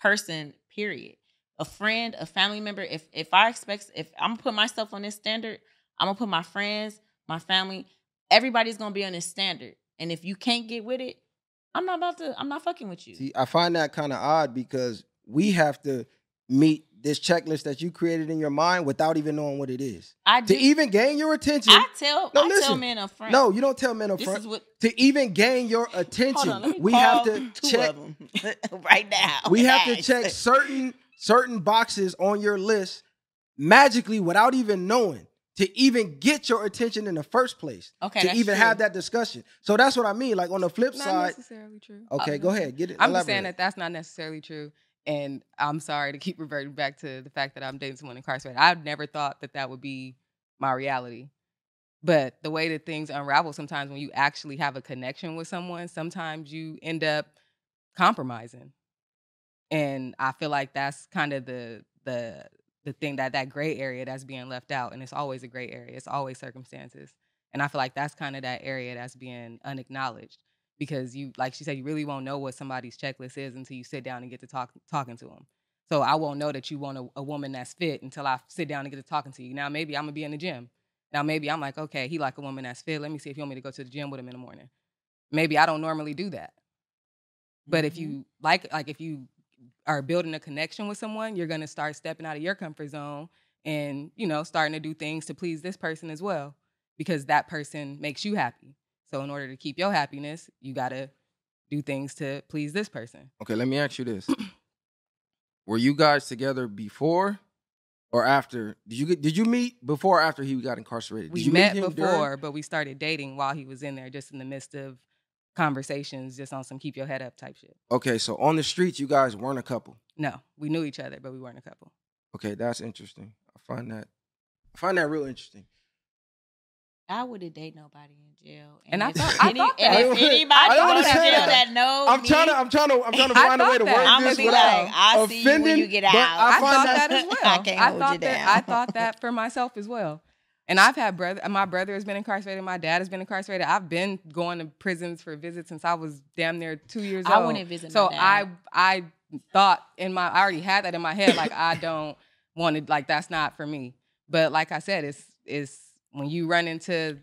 person. Period. A friend, a family member. If if I expect, if I'm gonna put myself on this standard, I'm gonna put my friends, my family, everybody's gonna be on this standard. And if you can't get with it, I'm not about to. I'm not fucking with you. See, I find that kind of odd because we have to meet this checklist that you created in your mind without even knowing what it is. I do. To even gain your attention. I tell. No, I tell listen. men up front. no, you don't tell men up this front. what. to even gain your attention, on, we have to check. right now. We have to check certain certain boxes on your list magically without even knowing to even get your attention in the first place. Okay, to even true. have that discussion. So that's what I mean. Like on the flip side. Not side. necessarily true. Okay, Uh, go ahead. Get it. I'm just saying that that's not necessarily true. And I'm sorry to keep reverting back to the fact that I'm dating someone incarcerated. I've never thought that that would be my reality. But the way that things unravel sometimes when you actually have a connection with someone, sometimes you end up compromising. And I feel like that's kind of the the the thing that that gray area that's being left out and it's always a gray area. It's always circumstances. And I feel like that's kind of that area that's being unacknowledged because you like she said you really won't know what somebody's checklist is until you sit down and get to talk talking to them so i won't know that you want a, a woman that's fit until i sit down and get to talking to you now maybe i'm gonna be in the gym now maybe i'm like okay he like a woman that's fit let me see if you want me to go to the gym with him in the morning maybe i don't normally do that but if Mhm. you like like if you are building a connection with someone you're gonna start stepping out of your comfort zone and you know starting to do things to please this person as well because that person makes you happy so in order to keep your happiness, you gotta do things to please this person. Okay, let me ask you this: Were you guys together before or after? Did you get, did you meet before or after he got incarcerated? Did We you met before, during? but we started dating while he was in there, just in the midst of conversations, just on some keep your head up type shit. Okay, so on the streets, you guys weren't a couple. No, we knew each other, but we weren't a couple. Okay, that's interesting. I find that I find that real interesting. I wouldn't date nobody in jail. And I if thought- I any- thought and that. if anybody don't goes to jail that. that knows I'm me, trying to I'm trying to I'm trying to find a way to that. word I'm this without like, I see you when offending, you get but out. I I, find thought that, that, as well. I can't hold thought you that. down. I thought that for myself as well. And I've had brother. Uh, my brother has been incarcerated. My dad has been incarcerated. I've been going to prisons for visits since I was damn near two years I old. wouldn't visit So my I. I thought in my I already had that in my head. Like I don't want to. Like that's not for me. But like I said, it's it's when you run into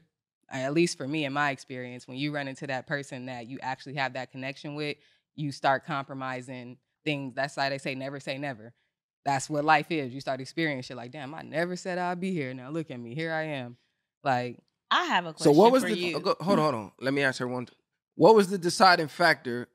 uh, at least for me in my experience, when you run into that person that you actually have that connection with, you start compromising things. That's why they say never say never. That's what life is. You start experiencing shit like, damn, I never said I'd be here. Now look at me. Here I am. Like, I have a question. So what was for the you. hold on, hold on. Let me ask her one. What was the deciding factor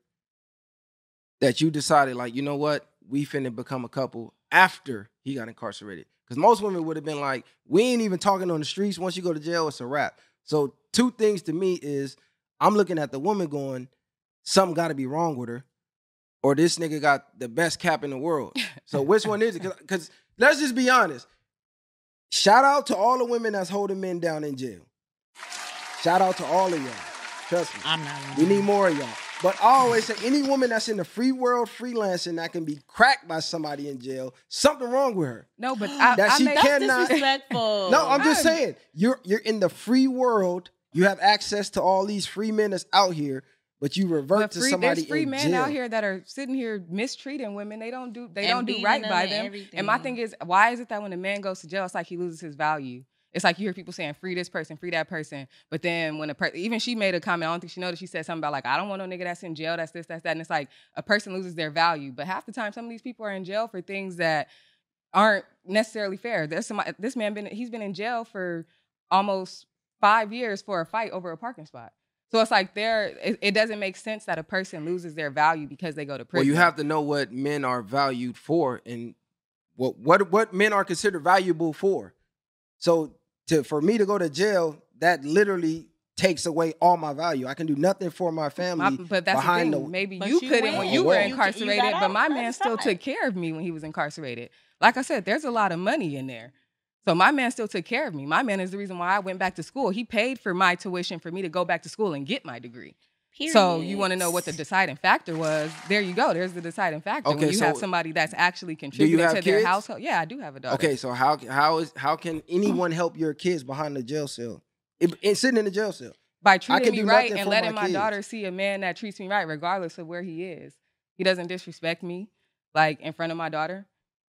that you decided, like, you know what, we finna become a couple after he got incarcerated? Because most women would have been like, we ain't even talking on the streets. Once you go to jail, it's a wrap. So two things to me is I'm looking at the woman going, something got to be wrong with her, or this nigga got the best cap in the world. So which one is it? Because let's just be honest. Shout out to all the women that's holding men down in jail. Shout out to all of y'all. Trust me. I'm not. We need more of y'all. But I always say any woman that's in the free world freelancing that can be cracked by somebody in jail, something wrong with her. no, but I, That I she made- can't- That's cannot- disrespectful. No, I'm just saying you're you're in the free world. You have access to all these free men that's out here, but you revert But to free, somebody there's free in men jail. out here that are sitting here mistreating women. They don't do they And don't do right them by them. everything. And my thing is, why is it that when a man goes to jail, it's like he loses his value? It's like you hear people saying free this person, free that person, but then when a person, even she made a comment, I don't think she noticed. She said something about like, I don't want no nigga that's in jail, that's this, that's that, and it's like a person loses their value. But half the time, some of these people are in jail for things that aren't necessarily fair. There's some this man been he's been in jail for almost five years for a fight over a parking spot. So it's like there, it, it doesn't make sense that a person loses their value because they go to prison. Well, you have to know what men are valued for and what what what men are considered valuable for. So to for me to go to jail, that literally takes away all my value. I can do nothing for my My- family. but that's the thing. the- Maybe you you couldn't when you were well. You- you incarcerated, but my man still took care of me when he was incarcerated. Like I said, there's a lot of money in there. So my man still took care of me. My man is the reason why I went back to school. He paid for my tuition for me to go back to school and get my degree. Period. So you want to know what the deciding factor was? There you go. There's the deciding factor. Okay, when you have somebody that's actually contributing have to their kids? household. Yeah, I do have a daughter. Okay, so how how is how can anyone help your kids behind the jail cell? It, it's sitting in the jail cell. by can treating me do right and letting my my, daughter see a man that treats me right, regardless of where he is. He doesn't disrespect me, like in front of my daughter.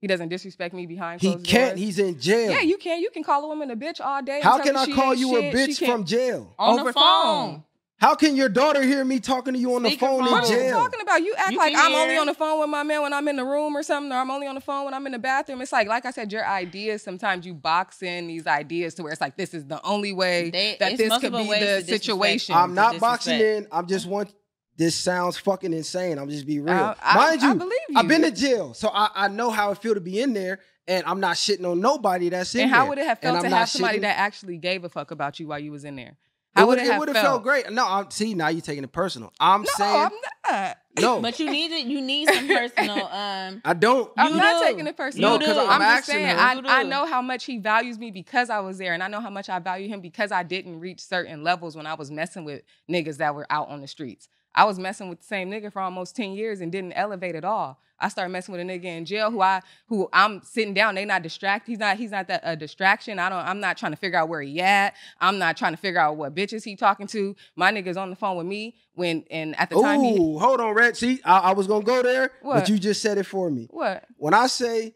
He doesn't disrespect me behind He can't. doors. He's in jail. yeah, you can. You can call a woman a bitch all day. how can I call you shit. a bitch from jail? on over the phone. phone. How can your daughter hear me talking to you on the Speaker phone phone. in What are you jail? talking about? You act You like I'm only on the phone with my man when I'm in the room or something, or I'm only on the phone when I'm in the bathroom. It's like, like I said, your ideas. Sometimes you box in these ideas to where it's like this is the only way They- that this could be the situation. I'm not boxing in. I'm just want. This sounds fucking insane. I'm just be real. I- I- Mind I you, I've been to jail, so I, I know how it feel to be in there, and I'm not shitting on nobody that's in and there. how would it have felt to have somebody shitting- that actually gave a fuck about you while you was in there? It How would would it have would felt? felt great. No, I'm see now you're taking it personal. I'm No, saying I'm not. no. But you need it. You need some personal. Um, I don't. I'm You not do. taking it personal. No, 'cause I'm I'm just saying. I, I know how much he values me because I was there, and I know how much I value him because I didn't reach certain levels when I was messing with niggas that were out on the streets. I was messing with the same nigga for almost 10 years and didn't elevate at all. I started messing with a nigga in jail who I who I'm sitting down, they not distract. He's not he's not that a distraction. I don't I'm not trying to figure out where he at. I'm not trying to figure out what bitches he talking to. My nigga's on the phone with me when and at the time he Ooh, hold on, Red. See, I, I was gonna go there, What? but you just said it for me. what? When I say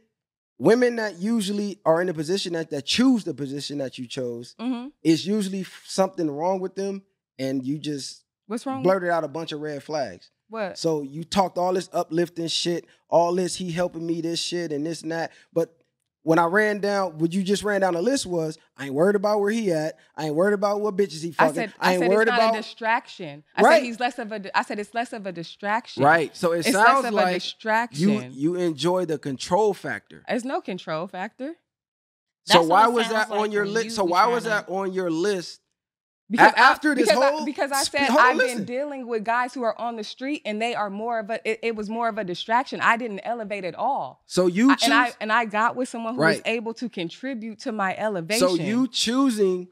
women that usually are in the position that that choose the position that you chose, Mm-hmm. it's usually something wrong with them, and you just What's wrong? blurted out a bunch of red flags. What? So you talked all this uplifting shit, all this he helping me this shit and this and that. But when I ran down, what you just ran down the list was I ain't worried about where he at. I ain't worried about what bitches he I fucking. said, I, ain't said worried it's not about a distraction. I Right. said he's less of a. I said it's less of a distraction. right. So it It's sounds less of a like distraction. you you enjoy the control factor. There's no control factor So That's what why was sounds that on your list? So why was to- that on your list? Because A- after I, this because whole I, because I said I've listen. been dealing with guys who are on the street and they are more of a. It, it was more of a distraction. I didn't elevate at all. So you I- and I and I got with someone who was able to contribute to my elevation. so you choosing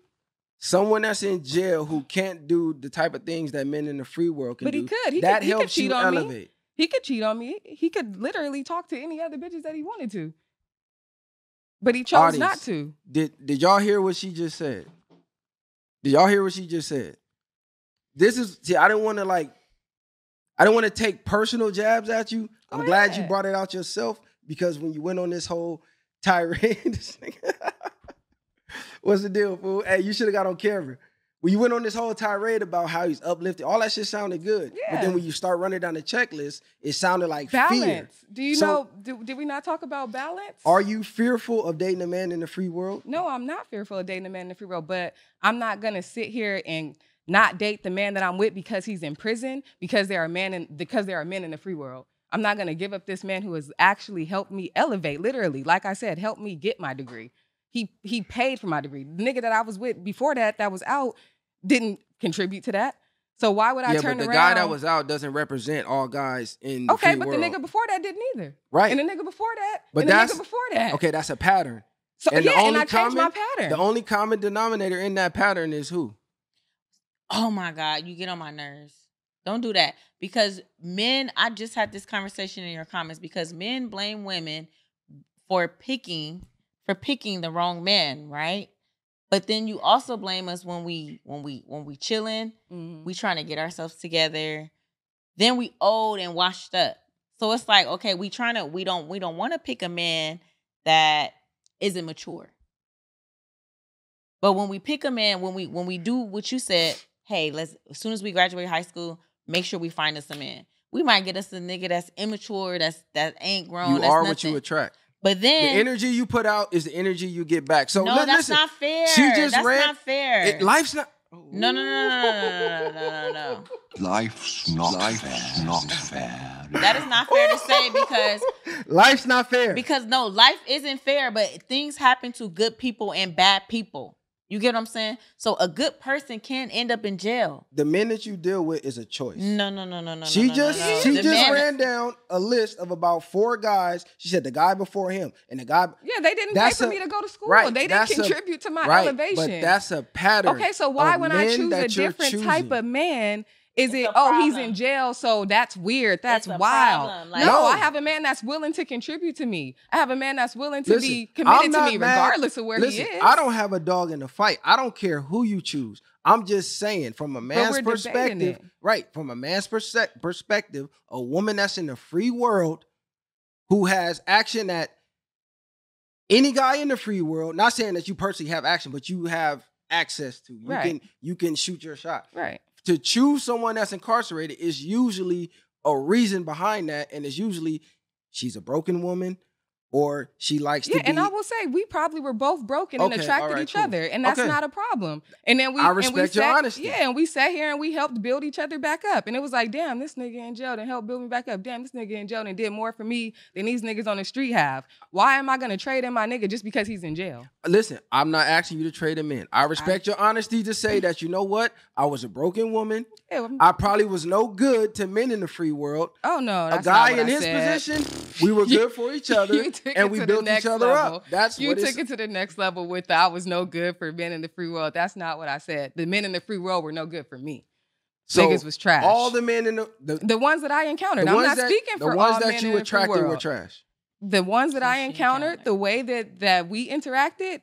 someone that's in jail who can't do the type of things that men in the free world can But he do. could. He that could- he helps cheat you on me. elevate. he could cheat on me. He could literally talk to any other bitches that he wanted to. But he chose Audience. not to. Did did y'all hear what she just said? Did y'all hear what she just said? This is see, I didn't want to like I didn't want to take personal jabs at you. I'm Go glad you brought it out yourself because when you went on this whole tirade, what's the deal, fool? Hey, you should have got on camera. When you went on this whole tirade about how he's uplifted, all that shit sounded good. Yeah. But then when you start running down the checklist, it sounded like fear. Balance. Do you So- know? Did, did we not talk about balance? Are you fearful of dating a man in the free world? No, I'm not fearful of dating a man in the free world, but I'm not gonna sit here and not date the man that I'm with because he's in prison because there are men in because there are men in the free world. I'm not gonna give up this man who has actually helped me elevate, literally, like I said, helped me get my degree. He he paid for my degree. The nigga that I was with before that, that was out, didn't contribute to that. So why would I yeah, turn but the around? guy that was out doesn't represent all guys in the okay, free but world. the nigga before that didn't either. Right. And the nigga before that. But and the that's- nigga before that. Okay, that's a pattern. So And the yeah, and I changed my pattern. The only common denominator in that pattern is who? Oh my God, you get on my nerves. Don't do that. Because men, I just had this conversation in your comments because men blame women for picking for picking the wrong man, right? But then you also blame us when we when we when we chilling, Mhm. we trying to get ourselves together. Then we old and washed up. So it's like, okay, we trying to we don't we don't want to pick a man that isn't mature. But when we pick a man, when we when we do what you said, hey, let's as soon as we graduate high school, make sure we find us a man. We might get us a nigga that's immature, that's that ain't grown. you are nothing. what you attract. But then the energy you put out is the energy you get back. So no, l- that's not fair. She just that's ran, not fair. It, life's not. Oh. No, no, no, no, no, no, no, no. Life's not life's fair. not fair. That is not fair to say because life's not fair. Because no, life isn't fair, but things happen to good people and bad people. You get what I'm saying? So a good person can end up in jail. the men that you deal with is a choice. No, no, no, no, no. She no, no, just no, no. she The just man- ran down a list of about four guys. She said the guy before him and the guy Yeah, they didn't pay for a- me to go to school. right, They didn't that's a- contribute to my right, elevation. but that's a pattern. okay, so why of when I choose a that you're different type of man, is It's it a oh he's in jail, so that's weird. That's wild. like- no, No. I have a man that's willing to contribute to me. I have a man that's willing to Listen, be committed to me mad- regardless of where Listen, he is. I don't have a dog in the fight. I don't care who you choose. I'm just saying, from a man's perspective, right? From a man's perse- perspective, a woman that's in the free world who has action that any guy in the free world, not saying that you personally have action, but you have access to. You Right. can you can shoot your shot. Right. To choose someone that's incarcerated is usually a reason behind that, and it's usually she's a broken woman or she likes Yeah, to be. and I will say we probably were both broken and attracted alright, each cool. other, and that's Okay. not a problem. And then we, I and we respect your sat- honesty. Yeah, and we sat here and we helped build each other back up, and it was like, damn, this nigga in jail and helped build me back up. Damn, this nigga in jail and did more for me than these niggas on the street have. Why am I gonna trade in my nigga just because he's in jail? Listen, I'm not asking you to trade him in. I respect your honesty to say that you know what? I was a broken woman. Yeah, I'm- I probably was no good to men in the free world. oh no, A guy in I his said. position, we were good for each other, took and it we to the next each other level. up. That's you what took it to the next level with the I was no good for men in the free world. That's not what I said. The men in the free world were no good for me. So Niggas was trash. all the men in the the, the ones that I encountered. the I'm ones not that, speaking the for ones all that men you in the free attracted were trash. the ones that I encountered, encountered. the way that that we interacted,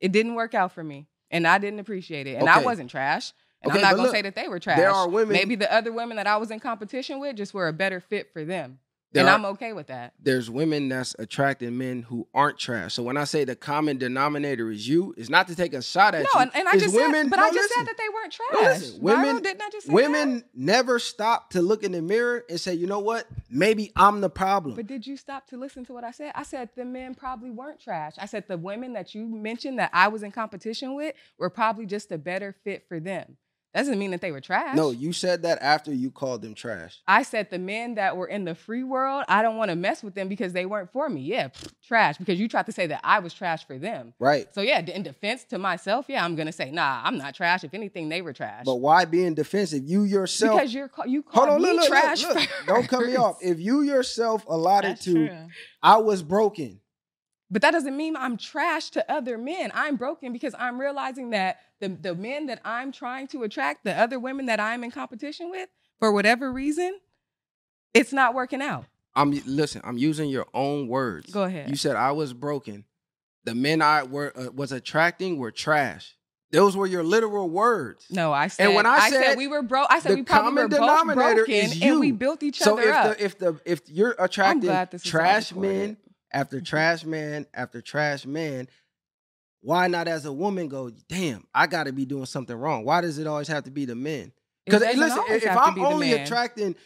it didn't work out for me, and I didn't appreciate it. And I wasn't trash. And Okay, I'm not gonna look, say that they were trash. there are women- Maybe the other women that I was in competition with just were a better fit for them, There and are- I'm okay with that. there's women that's attracting men who aren't trash. So when I say the common denominator is you, it's not to take a shot at No, you. and, and I just women, said, but no, I just listen. said that they weren't trash. No, listen, women- didn't I just say Women that? never stop to look in the mirror and say, you know what? Maybe I'm the problem. But did you stop to listen to what I said? I said the men probably weren't trash. I said the women that you mentioned that I was in competition with were probably just a better fit for them. Doesn't mean that they were trash. no, you said that after you called them trash. I said the men that were in the free world, I don't want to mess with them because they weren't for me. Yeah, pff, trash. Because you tried to say that I was trash for them. Right. So yeah, in defense to myself, yeah, I'm gonna say, nah, I'm not trash. If anything, they were trash. But why being defensive? You yourself. because you're ca- you called on, me look, look, trash. look, look. Don't cut me off. If you yourself allotted That's to, true. I was broken. But that doesn't mean I'm trash to other men. I'm broken because I'm realizing that the, the men that I'm trying to attract, the other women that I'm in competition with, for whatever reason, it's not working out. I'm listen. I'm using your own words. Go ahead. You said I was broken. The men I were uh, was attracting were trash. Those were your literal words. No, I said. And when I said we were broke, I said the we probably were common both denominator broken, is and we built each So other if up. the if the if you're attracting glad this is all trash men after trash man after trash man, why not as a woman go? Damn, I got to be doing something wrong. Why does it always have to be the men? Because doesn't listen, if I'm only attracting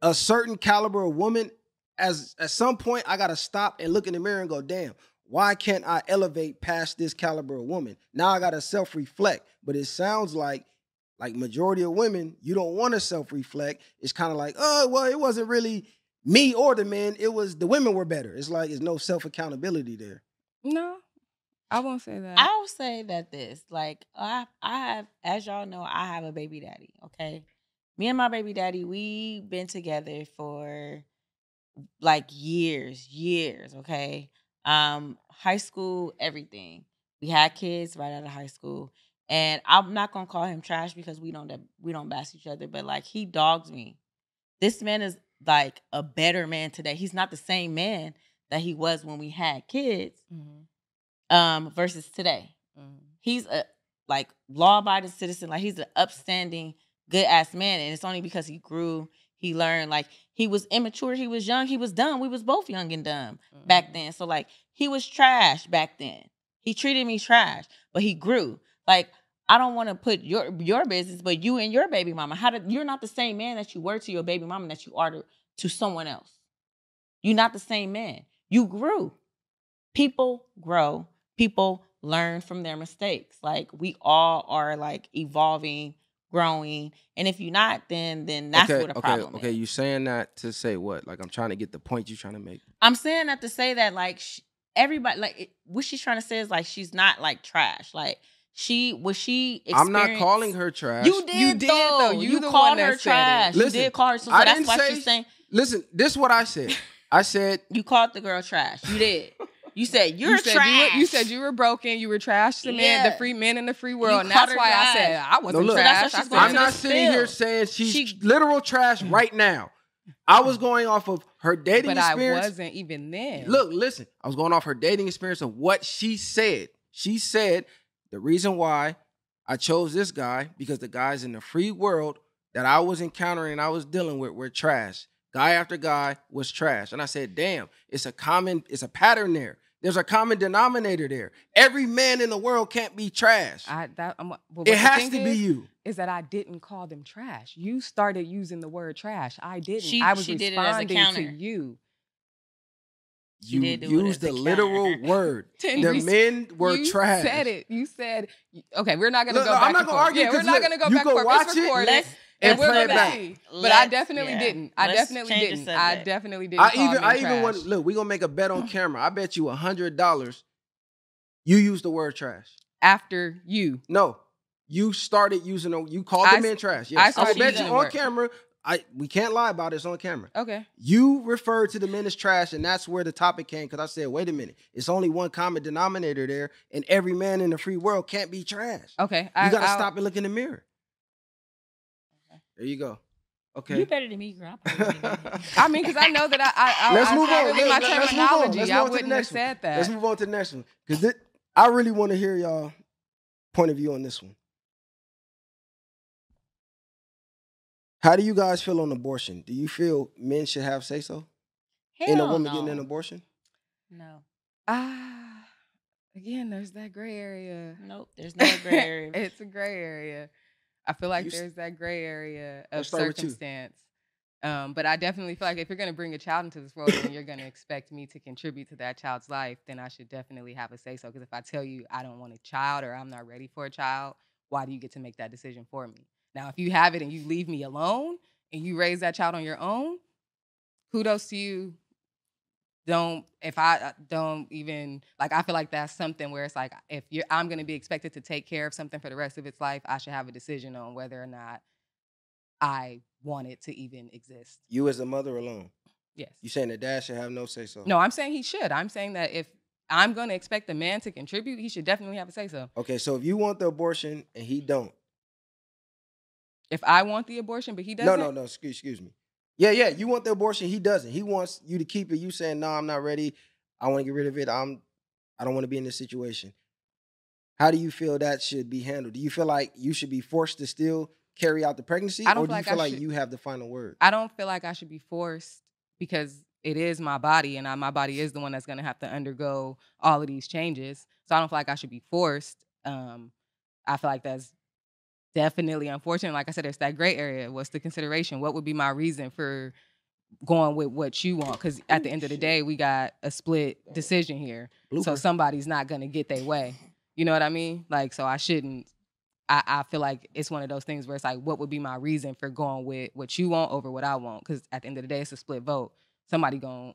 a certain caliber of woman, as at some point I gotta stop and look in the mirror and go, damn, why can't I elevate past this caliber of woman? Now I gotta self-reflect. But it sounds like like majority of women, you don't want to self-reflect. It's kind of like, oh, well, it wasn't really me or the men, it was the women were better. It's like there's no self-accountability there. no, I won't say that. I will say that this, like, I, I have, as y'all know, I have a baby daddy. Okay, me and my baby daddy, we been together for like years, years. Okay, um, high school, everything. We had kids right out of high school, and I'm not gonna call him trash because we don't we don't bash each other, but like he dogs me. This man is like a better man today. He's not the same man that he was when we had kids Mhm, um versus today. mhm. He's a like law abiding citizen, like he's an upstanding, good ass man. And it's only because he grew, he learned, like he was immature, he was young, he was dumb. We was both young and dumb back Mhm. then. So like he was trash back then. He treated me trash, but he grew. Like I don't want to put your your business, but you and your baby mama. How did you're not the same man that you were to your baby mama that you are to, to someone else. You're not the same man. You grew. People grow. People learn from their mistakes. Like we all are like evolving, growing. And if you're not, then then that's okay, what the okay, problem okay. is. You saying that to say what? Like I'm trying to get the point you're trying to make. I'm saying that to say that like sh- everybody like it, what she's trying to say is like she's not like trash. Like she was she. I'm not calling her trash. You did, You did, though. though. You, You called her trash. Listen, you did call her. So, so I that's why say- she's saying Listen, this is what I said. I said you called the girl trash. You did. You said you're you said trash. You, were, you said you were broken. You were trash to men, the free men in the free world. and that's why I said I wasn't look. So trash. that's what I she's said- going I'm not sitting here saying she's She- literal trash mm. right now. I was going off of her dating experience. but I wasn't even then. Look, listen. I was going off her dating experience of what she said. She said the reason why I chose this guy because the guys in the free world that I was encountering and I was dealing with were trash. Guy after guy was trash. And I said, damn, it's a common, it's a pattern there. There's a common denominator there. Every man in the world can't be trash. I that I'm, but it has thing to be you. is that I didn't call them trash. You started using the word trash. I didn't. She- I was she did it as a responding counter. to you. She you did do it used the literal word. The men were you trash. You said it. You said okay. We're not gonna Look, go look, back I'm not gonna forth. argue Yeah, we're 'cause not gonna go you back can and forth. watch It's it. Let's and and we're play it back. But I Let's- definitely yeah. didn't. I Let's definitely didn't. I definitely didn't. I call even men I even trash. want look, we're gonna make a bet on camera. I bet you a hundred dollars you used the word trash. after you. No. You started using the you called I the men trash. I Yes. I, will started bet you on word. camera. I we can't lie about it, it's on camera. Okay. You referred to the men as trash, and that's where the topic came. Because I said, wait a minute, it's only one common denominator there, and every man in the free world can't be trash. Okay. You gotta I'll- stop and look in the mirror. Okay. There you go. Okay. You better than me, girl. I'm probably better than you. I mean, because I know that I, I, I Let's I move said on. really my Let's- let's move on. terminology. Let's I move on to the wouldn't have next one. said that. Let's move on to the next one because I really want to hear y'all point of view on this one. How do you guys feel on abortion? Do you feel men should have say so in a woman no. getting an abortion? No. Ah, again, there's that gray area. Nope. There's no gray area. it's a gray area. I feel like You s- there's that gray area of Let's start with you. circumstance. Um, but I definitely feel like if you're going to bring a child into this world and you're going to expect me to contribute to that child's life, then I should definitely have a say so. Because if I tell you I don't want a child or I'm not ready for a child, why do you get to make that decision for me? Now, if you have it and you leave me alone and you raise that child on your own, kudos to you. Don't if I uh, don't even like I feel like that's something where it's like if you're I'm going to be expected to take care of something for the rest of its life, I should have a decision on whether or not I want it to even exist. You as a mother alone. Yes. You saying the dad should have no say so? No, I'm saying he should. I'm saying that if I'm going to expect the man to contribute, he should definitely have a say so. Okay, so if you want the abortion and he don't, If I want the abortion, but he doesn't. no, no, excuse, excuse me. Yeah, yeah, you want the abortion, he doesn't. He wants you to keep it. You saying no, I'm not ready. I want to get rid of it. I'm, I don't want to be in this situation. How do you feel that should be handled? Do you feel like you should be forced to still carry out the pregnancy, I don't or do feel you like feel I like should- you have the final word? I don't feel like I should be forced because it is my body and I, my body is the one that's going to have to undergo all of these changes. So I don't feel like I should be forced. Um, I feel like that's definitely unfortunate. Like I said, it's that gray area. What's the consideration? What would be my reason for going with what you want? Because at the end of the day, we got a split decision here. So somebody's not going to get their way. You know what I mean? Like, so I shouldn't. I, I feel like it's one of those things where it's like, what would be my reason for going with what you want over what I want? Because at the end of the day, it's a split vote. Somebody going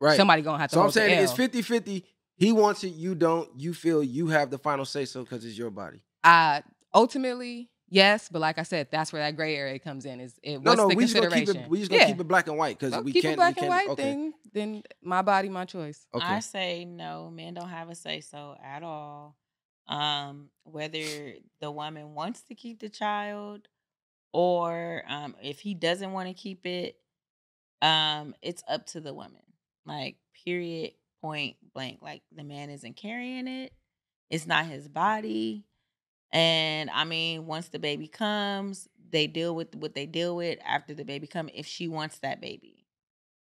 right. somebody gonna have to. so I'm saying it's L. 50 50. He wants it, you don't. You feel you have the final say so because it's your body. I ultimately yes, but like I said, that's where that gray area comes in. Is it? No, What's no, the we just gonna keep it. We just gonna Yeah. keep it black and white because Well, we keep can't. Keep it black we and can't, white. okay. Then, then my body, my choice. Okay. I say no, men don't have a say so at all. Um, whether the woman wants to keep the child or um, if he doesn't want to keep it, um, it's up to the woman. Like, period, point blank. Like, the man isn't carrying it, it's not his body. And I mean, once the baby comes, they deal with what they deal with after the baby come. If she wants that baby,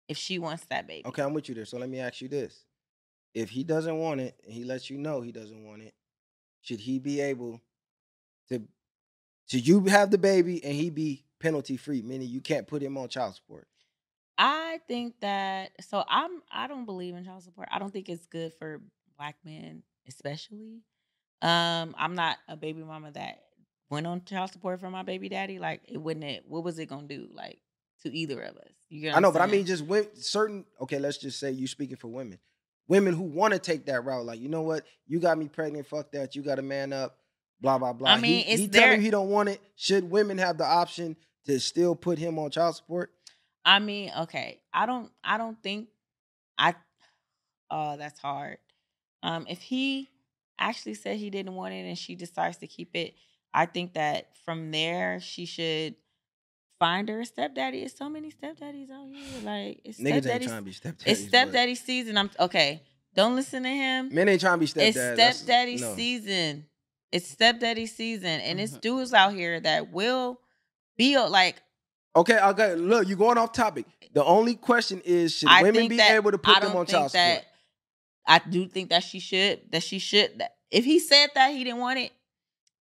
if she wants that baby, Okay, I'm with you there. So let me ask you this: If he doesn't want it, and he lets you know he doesn't want it, should he be able to? Should you have the baby and he be penalty free, meaning you can't put him on child support? I think that so I'm I don't believe in child support. I don't think it's good for black men, especially. Um, I'm not a baby mama that went on child support for my baby daddy. Like it wouldn't it, what was it gonna do like to either of us? You I know, but I mean, just when certain. Okay, let's just say you're speaking for women, women who want to take that route. Like, you know what? You got me pregnant. Fuck that. You got a man up. Blah blah blah. I mean, he, it's he their- telling you he don't want it. Should women have the option to still put him on child support? I mean, okay. I don't I don't think I oh, that's hard. Um if he actually said he didn't want it and she decides to keep it, I think that from there she should find her a stepdaddy. It's so many stepdaddies out here. Like it's Niggas ain't stepdaddy. trying to be stepdaddies. It's but stepdaddy season. I'm okay. Don't listen to him. Men ain't trying to be it's stepdad. That's- stepdaddy no. season. It's stepdaddy season, and it's Mhm. dudes out here that will be like Okay, okay. Look, you're going off topic. The only question is, should I women be that- able to put them don't on think child that, support? I do think that she should. That she should. That if he said that he didn't want it,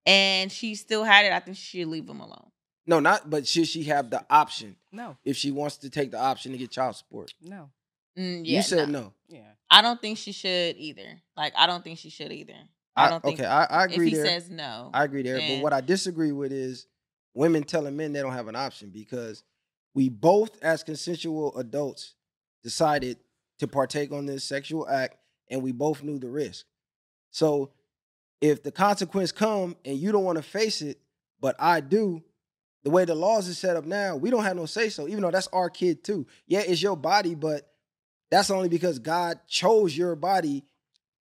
and she still had it, I think she should leave him alone. No, not. But should she have the option No, if she wants to take the option to get child support? no. Mm, yeah, you said nah. no. Yeah. I don't think she should either. Like I don't think she should either. I don't think. okay, I, I if agree he there. says no, I agree there. then- But what I disagree with is women telling men they don't have an option because we both, as consensual adults, decided to partake on this sexual act, and we both knew the risk. So, if the consequence come and you don't want to face it, but I do, the way the laws is set up now, we don't have no say so. Even though that's our kid too. Yeah, it's your body, but that's only because God chose your body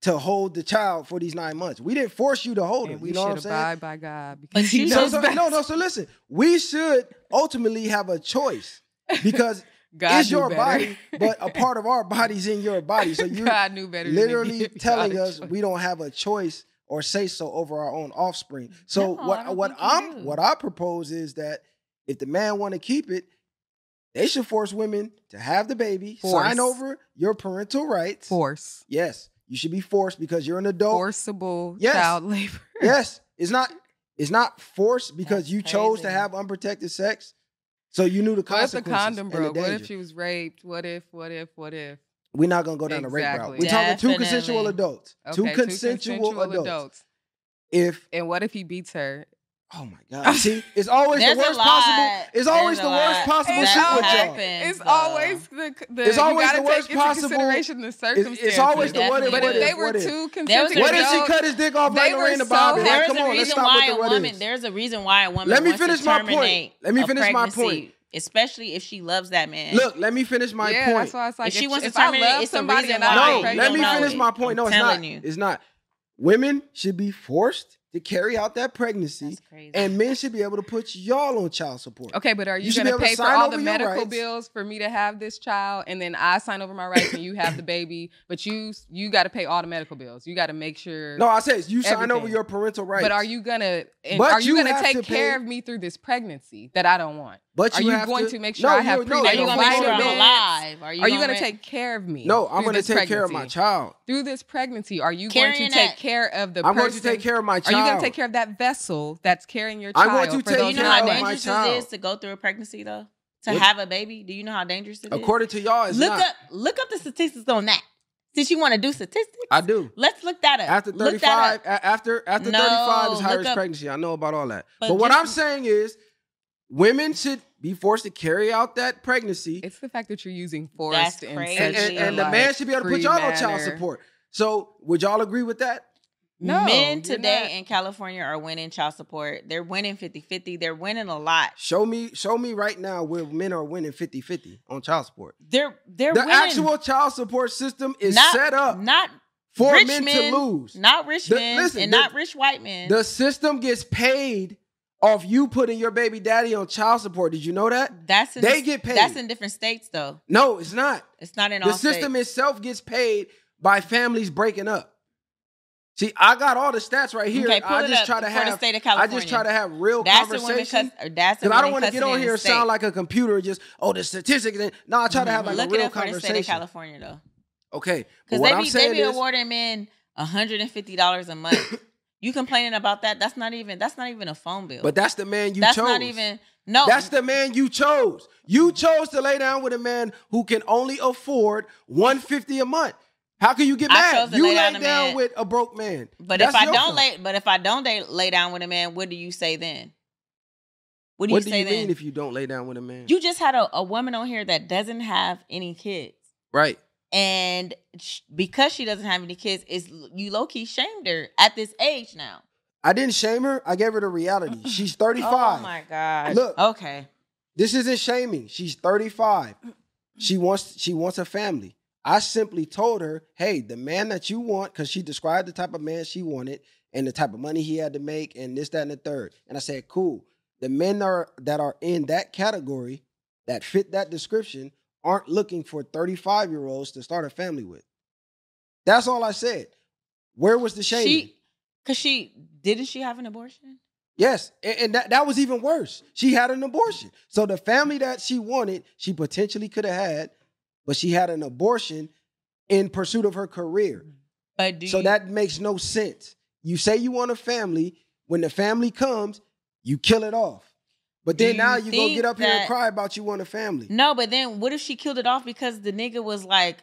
to hold the child for these nine months. We didn't force you to hold And him. we You know what I'm should saying? abide by God because you He So, so- best. no, no. So listen, we should ultimately have a choice because God it's knew your better. body, but a part of our body's in your body. So you're God knew better. literally give y'all telling the us choice. we don't have a choice or say so over our own offspring. So No, what what I'm do. what I propose is that if the man want to keep it, they should force women to have the baby, sign over your parental rights. force, Yes, you should be forced because you're an adult. forcible Yes. child labor. Yes, it's not it's not forced because That's you chose to have unprotected sex. So you knew the consequences. What if the condom and the broke? What if she was raped? What if? What if? What if? We're not gonna go down the rape route. We're talking two consensual adults. Okay, two consensual, adults. If And what if he beats her? Oh my god, see, it's always the worst possible. It's always the worst possible shit with y'all. It's though. always the, the It's always the worst possible- consideration the It's, circumstances. it's always the what if, But what if if, they were what if. consenting What if she cut his dick off they like were Lorena so Bobbitt? Like, There's come a on, let's reason stop why with the a what woman. ifs. There's a reason why a woman. Let me finish my point. Let me finish my point. Especially if she loves that man. Look, let me finish my yeah, point. that's why it's like If she wants to if I terminate, love it's somebody reason and I'm why. No, you pregnant, let me finish it. my point. No, I'm it's not. you. It's not. Women should be forced to carry out that pregnancy, That's crazy. and men should be able to put y'all on child support. Okay, but are you, You gonna pay for all the medical rights. bills for me to have this child, and then I sign over my rights and you have the baby, but you you got to pay all the medical bills. You got to make sure. No, I said you sign over your parental rights. But are you gonna are you, you gonna take care pay- of me through this pregnancy that I don't want? But are you you have going to- to make sure No, I have you- no, Are you gonna make sure I'm alive? Are you, Are you gonna take care of me? no, I'm going to this take care of my child. through this pregnancy. Are you Carrying going to that- take care of the? I'm going to take care of my child. Are you going to take care of that vessel that's carrying your child? I'm child? going to for take those Do you know how of nine my months? dangerous it child. is to go through a pregnancy though? To What- have a baby? Do you know how dangerous it is? According to y'all, it's look not. up look up the statistics on that. Since you want to do statistics, I do. let's look that up. After 35, that up. a- after after No, 35 is high risk pregnancy. I know about all that. But, But what just- I'm saying is, women should be forced to carry out that pregnancy, It's the fact that you're using That's forced and crazy. and, and, and the like, man should be able to put y'all on child support. So, would y'all agree with that? No, Men today in California are winning child support. They're winning 50-50. They're winning a lot. Show me, show me right now where men are winning 50-50 on child support. They're they're The winning. actual child support system is not, set up not for rich men, men, to lose. Not rich The- men listen, and the- not rich white men. The system gets paid off you putting your baby daddy on child support. Did you know that? that's in they get paid. That's in different states though. No, it's not. It's not in all the system states. itself gets paid by families breaking up. See, I got all the stats right here. Okay, I just try to have the state of I just try to have real that's conversation. that's Because I don't want to get on here and sound like a computer and just, oh, the statistics. and- No, I try to mm-hmm. have like Look a real it up for the state of. California though. Okay. Because they be, they be is, awarding men $150 a month. you complaining about that? That's not even that's not even a phone bill. but that's the man you that's chose. That's not even no. That's the man you chose. You chose to lay down with a man who can only afford 150 a month. How can you get I mad? chose to You lay down down, man- with a broke man. but That's if I don't lay but if I don't lay, lay down with a man, what do you say then? What do what you do say you then? mean if you don't lay down with a man? you just had a, a woman on here that doesn't have any kids. right. And sh- because she doesn't have any kids, is you low key shamed her at this age now. I didn't shame her. I gave her the reality. She's 35. Oh my god! Look. okay. This isn't shaming. She's 35. She wants she wants a family. I simply told her, "Hey, the man that you want cuz she described the type of man she wanted and the type of money he had to make and this that and the third. And I said, "Cool. The men are that are in that category that fit that description aren't looking for 35-year-olds to start a family with." That's all I said. Where was the shame? She, cause she didn't she have an abortion? Yes, and, and that, that was even worse. She had an abortion. So the family that she wanted, she potentially could have had, but she had an abortion in pursuit of her career. Mm. But do So you, that makes no sense. You say you want a family when the family comes, you kill it off. But then now you you go think get up here and cry about you want a family. No, but then what if she killed it off because the nigga was like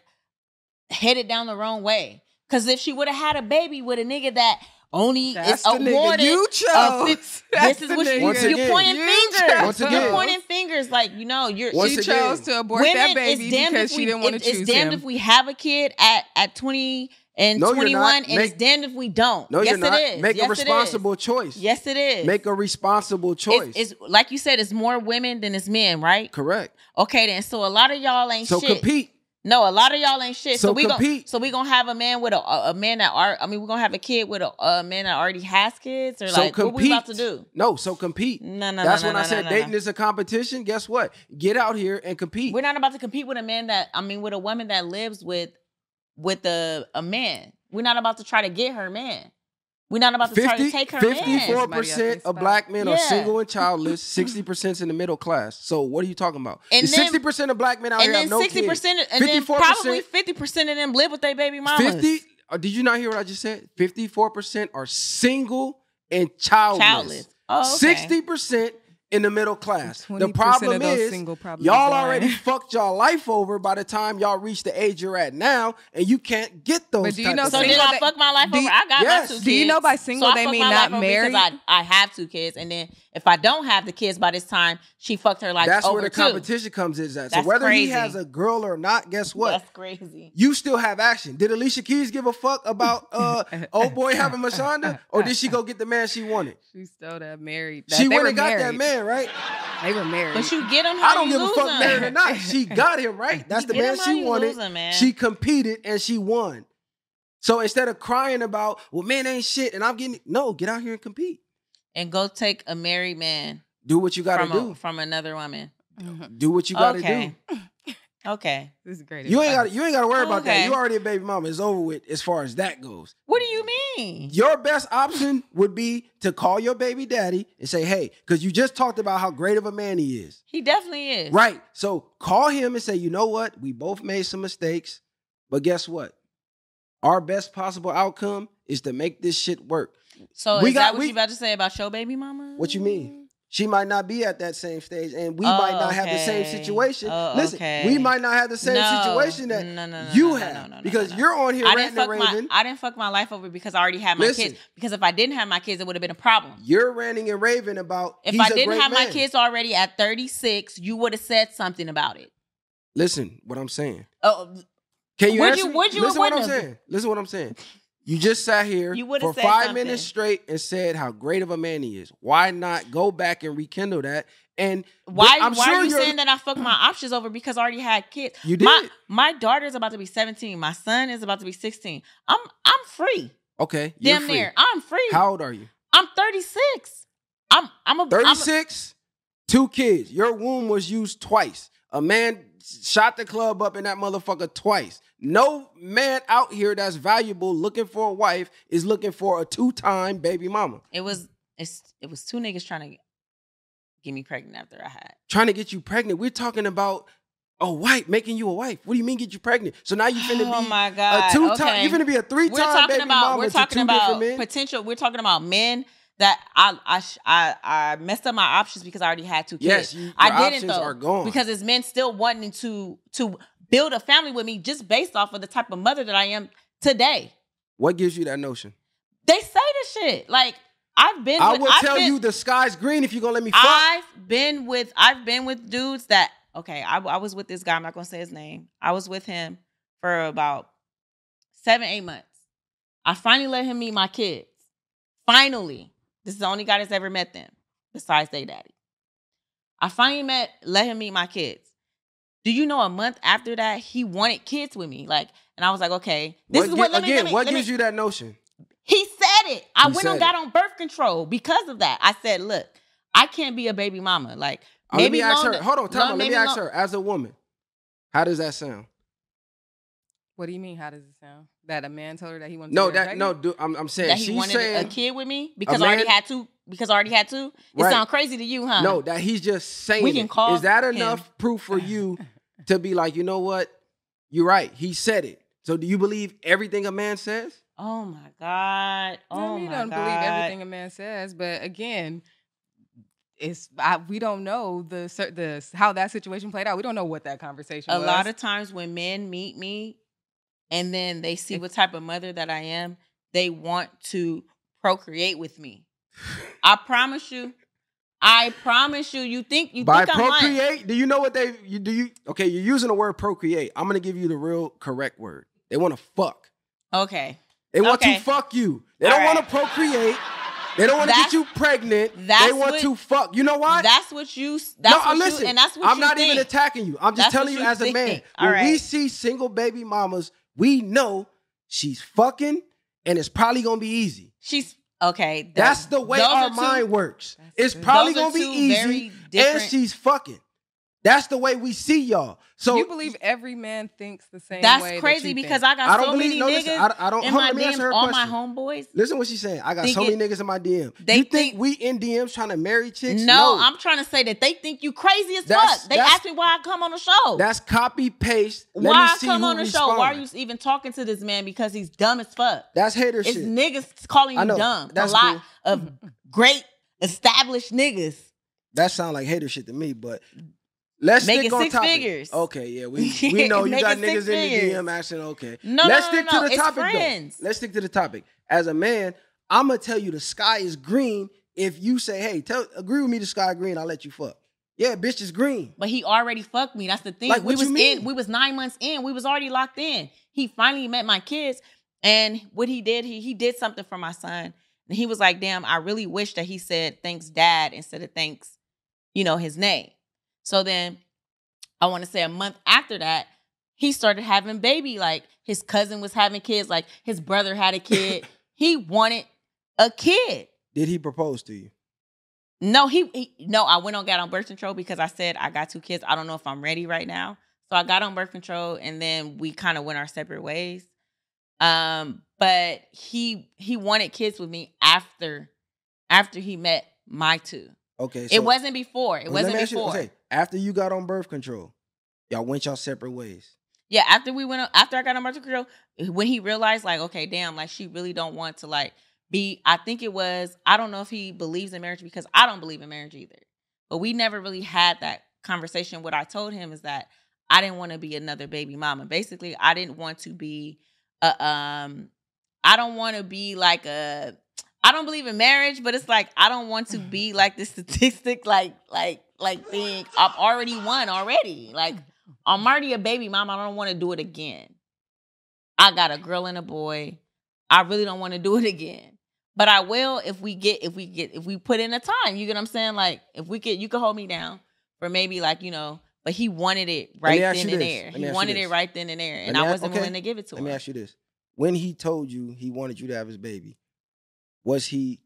headed down the wrong way? Because if she would have had a baby with a nigga that only That's is the nigga awarded, you a chose. fif- That's this is the what nigga you, Once you're pointing You fingers. chose. Once You're pointing fingers like you know you're. Once she again. chose to abort that baby it's damned because if she we, didn't want to it- choose It's damned him. if we have a kid at at 20 and No, you're 21, and Make- it's damned if we don't. No, yes, you're not. it is. Make yes, a responsible choice. Yes, it is. Make a responsible choice. It's, it's like you said, it's more women than it's men, right? Correct. Okay, then. So a lot of y'all ain't So shit. So compete. No, a lot of y'all ain't shit. So, So we gonna compete. so we gonna have a man with a a, man that are I mean we're gonna have a kid with a, a man that already has kids or So like compete. what we about to do? No, so compete. No, no, That's no, when no, I no, said dating is a competition. Guess what? Get out here and compete. We're not about to compete with a man that I mean with a woman that lives with with a a man. We're not about to try to get her man. We're not about to try to take her man. 54% of else's black men are single and childless. 60% is in the middle class. So what are you talking about? And then- 60% of black men out And here then have no sixty kids. percent, and then 54%, probably fifty percent of them live with their baby mamas. 50 uh, Did you not hear what I just said? 54% are single and childless. childless. Oh, okay. 60% in the middle class. The problem of is single y'all dying. already fucked y'all life over by the time y'all reach the age you're at now, and you can't get those. But do you type know of So did I that- fuck my life do over? you- I got Yes. my two kids. Do you know by single so they fucked mean my not life married? Because I, I have two kids, and then if I don't have the kids by this time, she fucked her life That's over where the too. competition comes is at. So whether crazy. he has a girl or not, guess what? That's crazy. you still have action. Did Alicia Keys give a fuck about uh old boy having Mashonda? Or did she go get the man she wanted? She still that married. She they went were and got that man, right? They were married. But you get him. how I don't you give a fuck them. married or not. She got him, right? That's You the man she wanted. him, man. She competed and she won. So instead of crying about, well, man ain't shit and I'm getting no, get out here and compete. And go take a married man Do what you gotta from do. a, from another woman. Mhm. do what you gotta okay. do. Okay. This is great. You ain't gotta you ain't gotta worry about that. You already a baby mama. It's over with as far as that goes. What do you mean? Your best option would be to call your baby daddy and say, hey, because you just talked about how great of a man he is. He definitely is. Right. So call him and say, you know what? We both made some mistakes, but guess what? Our best possible outcome is to make this shit work. So We is got- that what we- you about to say about your baby mama? What you mean? She might not be at that same stage, and we might Oh, not have the same situation. Oh, Listen, okay. we might not have the same No. situation that No, no, you have because you're on here I didn't ranting and fuck my raving. I didn't fuck my life over because I already had my Listen. kids. Because if I didn't have my kids, it would have been a problem. You're ranting and raving about. If I didn't have my kids already at 36, you would have said something about it. listen, what I'm saying. Oh, Can you Would you- would you Listen what I'm saying. Listen what I'm saying. You just sat here You for five something. minutes straight and said how great of a man he is. Why not go back and rekindle that? And why, I'm why sure are you saying that I fucked my options over because I already had kids? You did. My my daughter's about to be 17. My son is about to be 16. I'm I'm free. Okay, you're Damn free. near. I'm free. How old are you? I'm 36. I'm I'm a I'm a- 36. Two kids. Your womb was used twice. A man shot the club up in that motherfucker twice. No man out here that's valuable looking for a wife is looking for a two-time baby mama. It was it's it was two niggas trying to get me pregnant after I had. trying to get you pregnant. We're talking about a wife making you a wife. What do you mean get you pregnant? So now you finna oh be my god. a two time. okay. You finna be a three we're time talking baby about mama we're talking two about potential. We're talking about men that I I I, I messed up my options because I already had two kids. Yes, you, I didn't though because it's men still wanting to to build a family with me just based off of the type of mother that I am today. what gives you that notion? They say this shit like I've been. I with, will I've tell been- you the sky's green if you're gonna let me fuck. I've been with I've been with dudes that okay. I, I was with this guy. I'm not gonna say his name. I was with him for about seven eight months. I finally let him meet my kids. Finally, this is the only guy that's ever met them besides their daddy. I finally met let him meet my kids. Do you know a month after that he wanted kids with me? Like, and I was like, okay, this What is what. Let me, again, let me, what let me- gives you that notion? he said it. I He went said and got it. on birth control because of that. I said, look, I can't be a baby mama. Like Uh, let maybe me ask her. Hold on, time long- Let maybe me ask long- her. As a woman, how does that sound? What do you mean? How does it sound? That a man told her that he wanted No, to get that no. Do, I'm, I'm saying that he she's wanted saying a kid with me because I already had two. Because I already had two. It Right. sounds crazy to you, huh? no. That he's just saying. We can it. call Is that him. enough proof for you to be like, you know what? You're right. He said it. So do you believe everything a man says? Oh my god. I Oh mean, you my don't god. believe everything a man says, but again, it's I, we don't know the cer- the how that situation played out. We don't know what that conversation A was. lot of times when men meet me and then they see what type of mother that I am, they want to procreate with me. I promise you. I promise you. You think you By think procreate, do you know what they you do you okay, you're using the word procreate. I'm gonna give you the real correct word. They want to fuck. Okay. They want Okay. to fuck you. They All don't want to procreate. They don't want to get you pregnant. They want what- to fuck. You know what? That's what you. That's no, what uh, you, listen. and that's what I'm not think. even attacking you. I'm just That's telling you you as a man. When we see single baby mamas, we know she's fucking and it's probably gonna be easy. She's okay. th- That's the way our two- mind works. It's probably gonna be easy, and she's fucking. That's the way we see y'all. So you believe every man thinks the same That's way. that crazy you because think. I got I don't so believe. many No, niggas listen. I, I don't. in hold my on, let me DMs. her All my homeboys. Listen what she's saying. I got so Thinking- many niggas in my DM. They you think, think- we in DMs trying to marry chicks? No, I'm trying to say that they think you crazy as That's- fuck. They ask me why I come on the show. That's copy paste. Let why me I come on the show? Why are you even talking to this man because he's dumb as fuck? That's hater shit. It's shit. niggas calling I you dumb. That's a lot cool. of great established niggas. That sound like hater shit to me, but let's Making stick on six topic. figures. Okay, yeah, we we know you got niggas in the figures. DM asking. Okay, No, no, let's no, stick no, to the It's topic friends. though. Let's stick to the topic. As a man, I'm gonna tell you the sky is green. If you say, "Hey, tell agree with me, the sky green," I'll let you fuck. Yeah, bitch is green. But he already fucked me. That's the thing. Like, we was in. We was nine months in. We was already locked in. He finally met my kids, and what he did, he he did something for my son. And he was like, "Damn, I really wish that he said thanks, dad, instead of thanks, you know, his name." So then, I want to say a month after that, he started having baby. Like his cousin was having kids. Like his brother had a kid. he wanted a kid. Did he propose to you? No, he, he no, I went on got on birth control because I said I got two kids. I don't know if I'm ready right now. So I got on birth control and then we kind of went our separate ways. Um, but he he wanted kids with me after after he met my two. Okay, it wasn't before. It wasn't ask you- before. okay, after you got on birth control, y'all went y'all separate ways. Yeah, after we went on, after I got on birth control, when he realized like, okay, damn, like she really don't want to like be. I think it was. I don't know if he believes in marriage because I don't believe in marriage either. But we never really had that conversation. What I told him is that I didn't want to be another baby mama. Basically, I didn't want to be a um. I don't want to be like a. I don't believe in marriage, but it's like I don't want to be like the statistic, like like like thing. I've already won already. Like I'm already a baby mama. I don't want to do it again. I got a girl and a boy. I really don't want to do it again. But I will if we get if we get if we put in a time. You get what I'm saying? Like if we could you could hold me down for maybe like, you know, but he wanted it right then and there. He wanted it right then and there. And I wasn't okay. willing to give it to him. Let me ask you this: When he told you he wanted you to have his baby, was he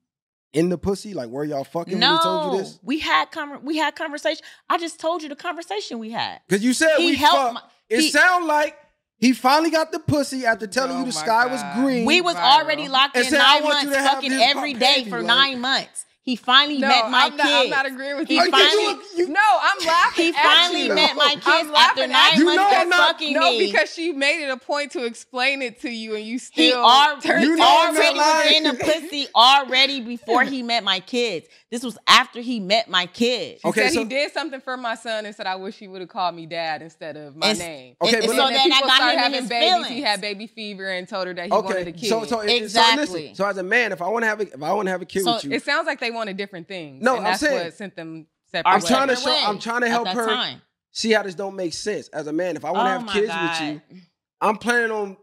in the pussy? Like, were y'all fucking no, when he told you this? we had conver- we had conversation. I just told you the conversation we had. Because you said He we helped fucked. my- it he- sound like he finally got the pussy after telling Oh you the my sky was green. We was Viral. already locked And in said, nine months, fucking every day for like- nine months. He finally No, met my I'm not, kids. I'm not agreeing with He you. Are you- finally- you- no, I'm laughing. He at finally you. met my I'm kids after laughing at nine you. months of fucking No, me. because she made it a point to explain it to you, and you he still al- turned You he know I'm already not was in the pussy already before he met my kids. This was after he met my kids. She Okay, said so- he did something for my son and said, "I wish he would have called me dad instead of my name." Okay, and but so look- And then I people got started him having his babies. feelings. He had baby fever and told her that he wanted a Okay, kid. so so it- Exactly. So, listen, so as a man, if I want to have a, if I want to have a kid with you, it sounds like they wanted different things. No, and I'm that's saying- what sent them separate. I'm ways. trying to show- I'm trying to help her time. see how this don't make sense. As a man, if I want to Oh have kids God. with you, I'm planning on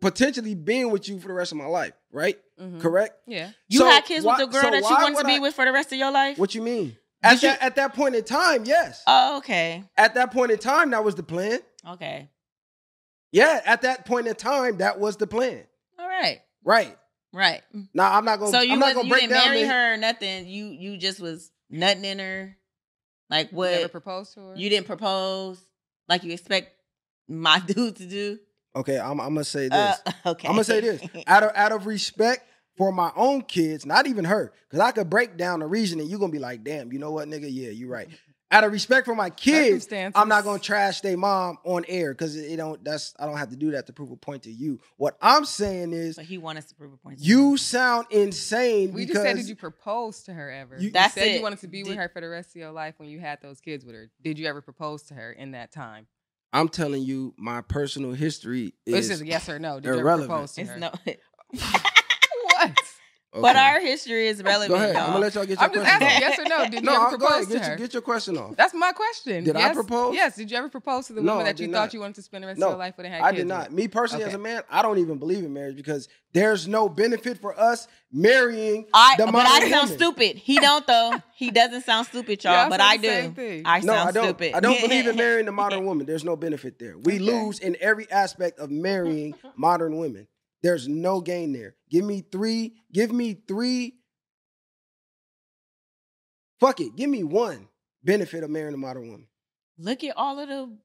potentially being with you for the rest of my life, right? Mhm. Correct? Yeah. You So had kids why- with the girl so that you wanted to be I- with for the rest of your life? What you mean? At you- that at that point in time, yes. oh, okay. at that point in time, that was the plan. Okay. Yeah, at that point in time, that was the plan. All right. Right. Right. Now I'm not gonna. So you, I'm not gonna you break didn't down marry the- her or nothing. You you just was nutting in her. Like You never what? proposed to her. You didn't propose like you expect my dude to do. Okay, I'm, I'm gonna say this. Uh, okay. I'm gonna say this out of out of respect for my own kids, not even her, because I could break down the reasoning. And you're gonna be like, damn, you know what, nigga? Yeah, you're right. Out of respect for my kids, I'm not gonna trash their mom on air because it don't. That's I don't have to do that to prove a point to you. What I'm saying is, But he wanted to prove a point. to you sound insane We because just said, did you propose to her ever? You- You, said it. you wanted to be with her for the rest of your life when you had those kids with her. Did you ever propose to her in that time? I'm telling you, my personal history it's is just a yes or no. Did you ever irrelevant. propose to her? It's no, what? But our history is relevant. Go ahead. y'all. I'm gonna let y'all get your I'm just question asking yes or no. Did you ever I'll propose ahead. to Get, her? your, get your question off. That's my question. Did I propose? Yes. Did you ever propose to the No, woman that you did thought not. you wanted to spend the rest No, of your life with and had I kids did not. with? Me personally, as a man, I don't even believe in marriage because there's no benefit for us marrying I, the but modern I sound woman. stupid. He don't though. He doesn't sound stupid, y'all. Yeah, I but I do. I No, sound I don't. stupid. I don't believe in marrying the modern woman. There's no benefit there. We Okay. lose in every aspect of marrying modern women. There's no gain there. Give me three. Give me three. Fuck it. Give me one benefit of marrying a modern woman. Look at all of the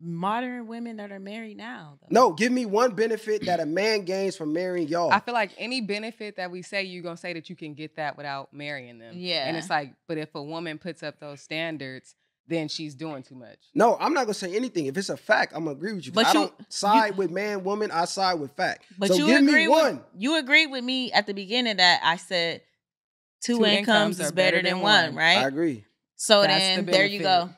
modern women that are married now. Though. No, give me one benefit that a man gains from marrying y'all. I feel like any benefit that we say, you're gonna say that you can get that without marrying them. Yeah. And it's like, but if a woman puts up those standards, then she's doing too much. No, I'm not gonna say anything. If it's a fact, I'm gonna agree with you. But I you- don't side with man, woman. I side with fact. But so you give agree me one. with you agreed with me at the beginning that I said two, Two incomes, incomes is better, better than than one, one. right? I agree. so That's then the there you go.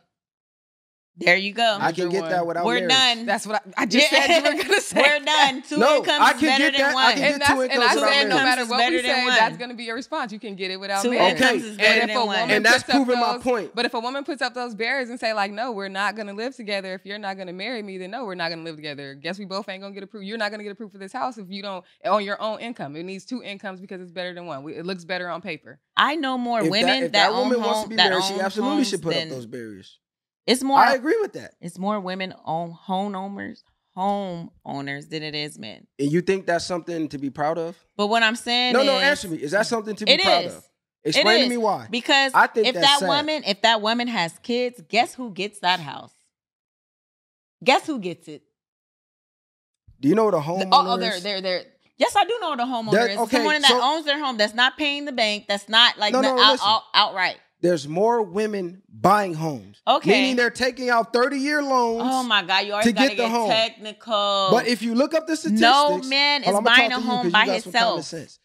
Benefit. There you go. I can Either get that without We're marriage. done. That's what I, I just Yeah. said you were gonna say. We're done. Two No, incomes I is can better get than that. I one. can get And, that's, two and I incomes without said no matter what we say, one. that's gonna be your response. You can get it without Two marriage. Okay, incomes is and- better if than a one. woman And that's puts up proving my those- point. But if a woman puts up those barriers and say like, "No, we're not gonna live together. If you're not gonna marry me, then no, we're not gonna live together. Guess we both ain't gonna get approved. You're not gonna get approved for this house if you don't on your own income. It needs two incomes because it's better than one. We, it looks better on paper. I know more If women that, if that, that woman own wants home, to be that married, she own absolutely homes should put up than- those barriers. It's more. I agree with that. It's more women own home owners, home owners than it is men. And you think that's something to be proud of? But what I'm saying No, is, no, no, answer me. Is that something to be proud is. of? It Explain to me why. Because I think if that sad. woman, if that woman has kids, guess who gets that house? Guess who gets it? Do you know what a homeowner oh, oh, they're they're they're. Yes, I do know what a homeowner That- is. okay, Someone that so- owns their home, that's not paying the bank, that's not like No, no, out, out- outright. There's more women buying homes. Okay. Meaning they're taking out 30 year loans. Oh my God, you always to gotta get the get home. technical. But if you look up the statistics, No man is on, I'ma talk buying a you home 'cause you by got some common himself.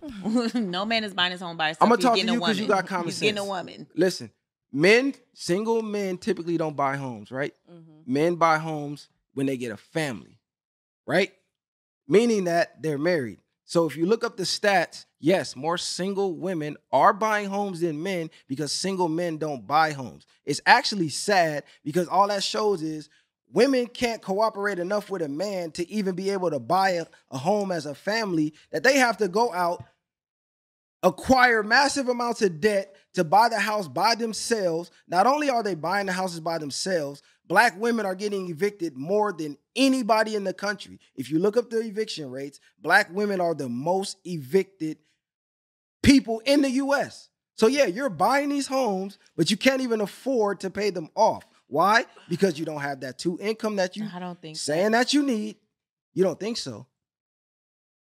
no man is buying his home by himself. I'ma He's talk to getting a you 'cause you woman. got common He's getting a sense. woman. Listen, men, single men typically don't buy homes, right? Mm-hmm. Men buy homes when they get a family, right? Meaning that they're married. So if you look up the stats, yes, more single women are buying homes than men because single men don't buy homes. It's actually sad because all that shows is women can't cooperate enough with a man to even be able to buy a, a home as a family that they have to go out acquire massive amounts of debt to buy the house by themselves. Not only are they buying the houses by themselves, black women are getting evicted more than anybody in the country. If you look up the eviction rates, black women are the most evicted people in the US. So yeah, you're buying these homes, but you can't even afford to pay them off. Why? Because you don't have that two income that you I don't think so. saying that you need. You don't think so.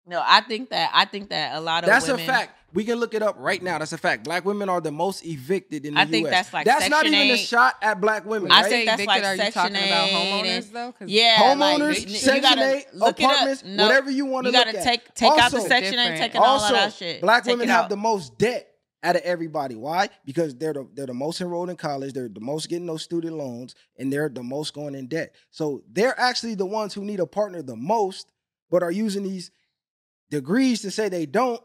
No, I think that I think that a lot of That's women, a fact. We can look it up right now. That's a fact. Black women are the most evicted in the I US. think that's like That's not Section even a shot at black women. I right? think that's evicted, like are you Section talking about 8 homeowners though? though? 'Cause Yeah, homeowners, like, you Section gotta 8, look it up. apartments, No, whatever you want to You look gotta at. take take out the Also- Section Eight, Different. taking all also, of that shit. black Take women have the most debt out of everybody. Why? Because they're the they're the most enrolled in college. They're the most getting those student loans, and they're the most going in debt. So they're actually the ones who need a partner the most, but are using these degrees to say they don't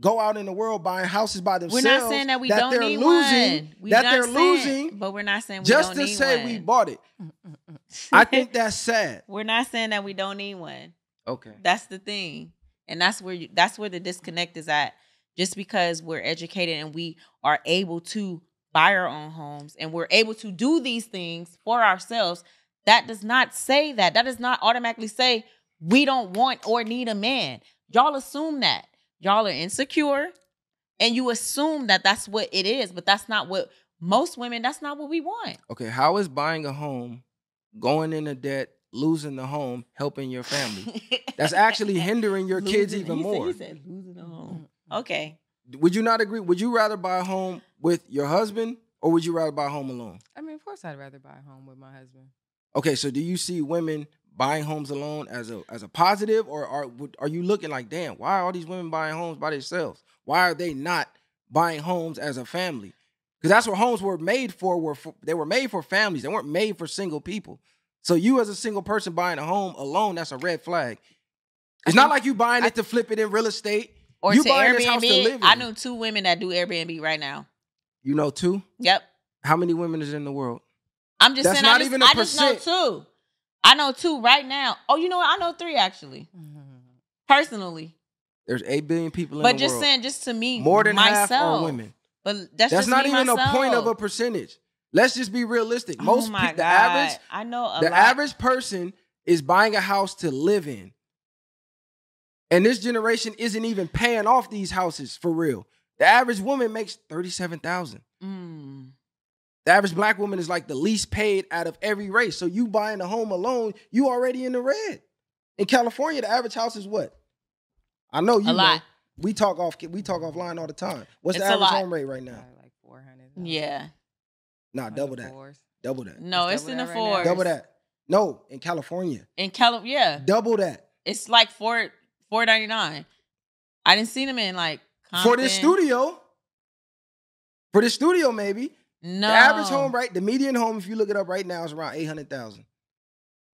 go out in the world buying houses by themselves. We're not saying that we don't they're need losing, one. We that they're saying- losing but we're not saying we just don't to say one. we bought it. Mm, mm, mm, I think that's sad. we're not saying that we don't need one. Okay. That's the thing, and that's where you, that's where the disconnect is at. Just because we're educated and we are able to buy our own homes and we're able to do these things for ourselves, that does not say that. That does not automatically say we don't want or need a man. Y'all assume that. Y'all are insecure and you assume that that's what it is, but that's not what most women, that's not what we want. Okay. How is buying a home, going into debt, losing the home, helping your family? That's actually hindering your kids even he said- more. he said losing a home. Okay. Would you not agree? Would you rather buy a home with your husband or would you rather buy a home alone? I mean, of course, I'd rather buy a home with my husband. Okay, so do you see women buying homes alone as a as a positive, or are are you looking like, damn, why are all these women buying homes by themselves? Why are they not buying homes as a family? Because that's what homes were made for. Were for, they were made for families. They weren't made for single people. So you as a single person buying a home alone, that's a red flag. It's not like you buying it to flip it in real estate. Or you to buying this house to Airbnb. live in. I know two women that do Airbnb right now. You know two. Yep. How many women is in the world? I'm just That's saying. not I just, even a I just know percent. two. I know two right now. Oh, you know what? I know three actually, personally. There's eight billion people in the world. But just world. saying, just to me, More than myself. half are women. But that's, That's just not me even a point of a percentage. Let's just be realistic. Most oh my pe- the God. average I know a the lot. average person is buying a house to live in. And this generation isn't even paying off these houses for real. The average woman makes 37,000. Mm. The average black woman is like the least paid out of every race. So you buying a home alone, you already in the red. In California, the average house is what? I know you A know. lot. We talk off we talk offline all the time. What's It's the average home rate right now? Probably like four hundred. Yeah. Nah, double that. Double that. No, It's it's, in the that right Double that. No, in California. In Cali, yeah, Double that. it's like four four ninety nine. I didn't see them in like For this studio. For this studio, maybe. No, The average home, right? The median home, if you look it up right now, is around 800,000.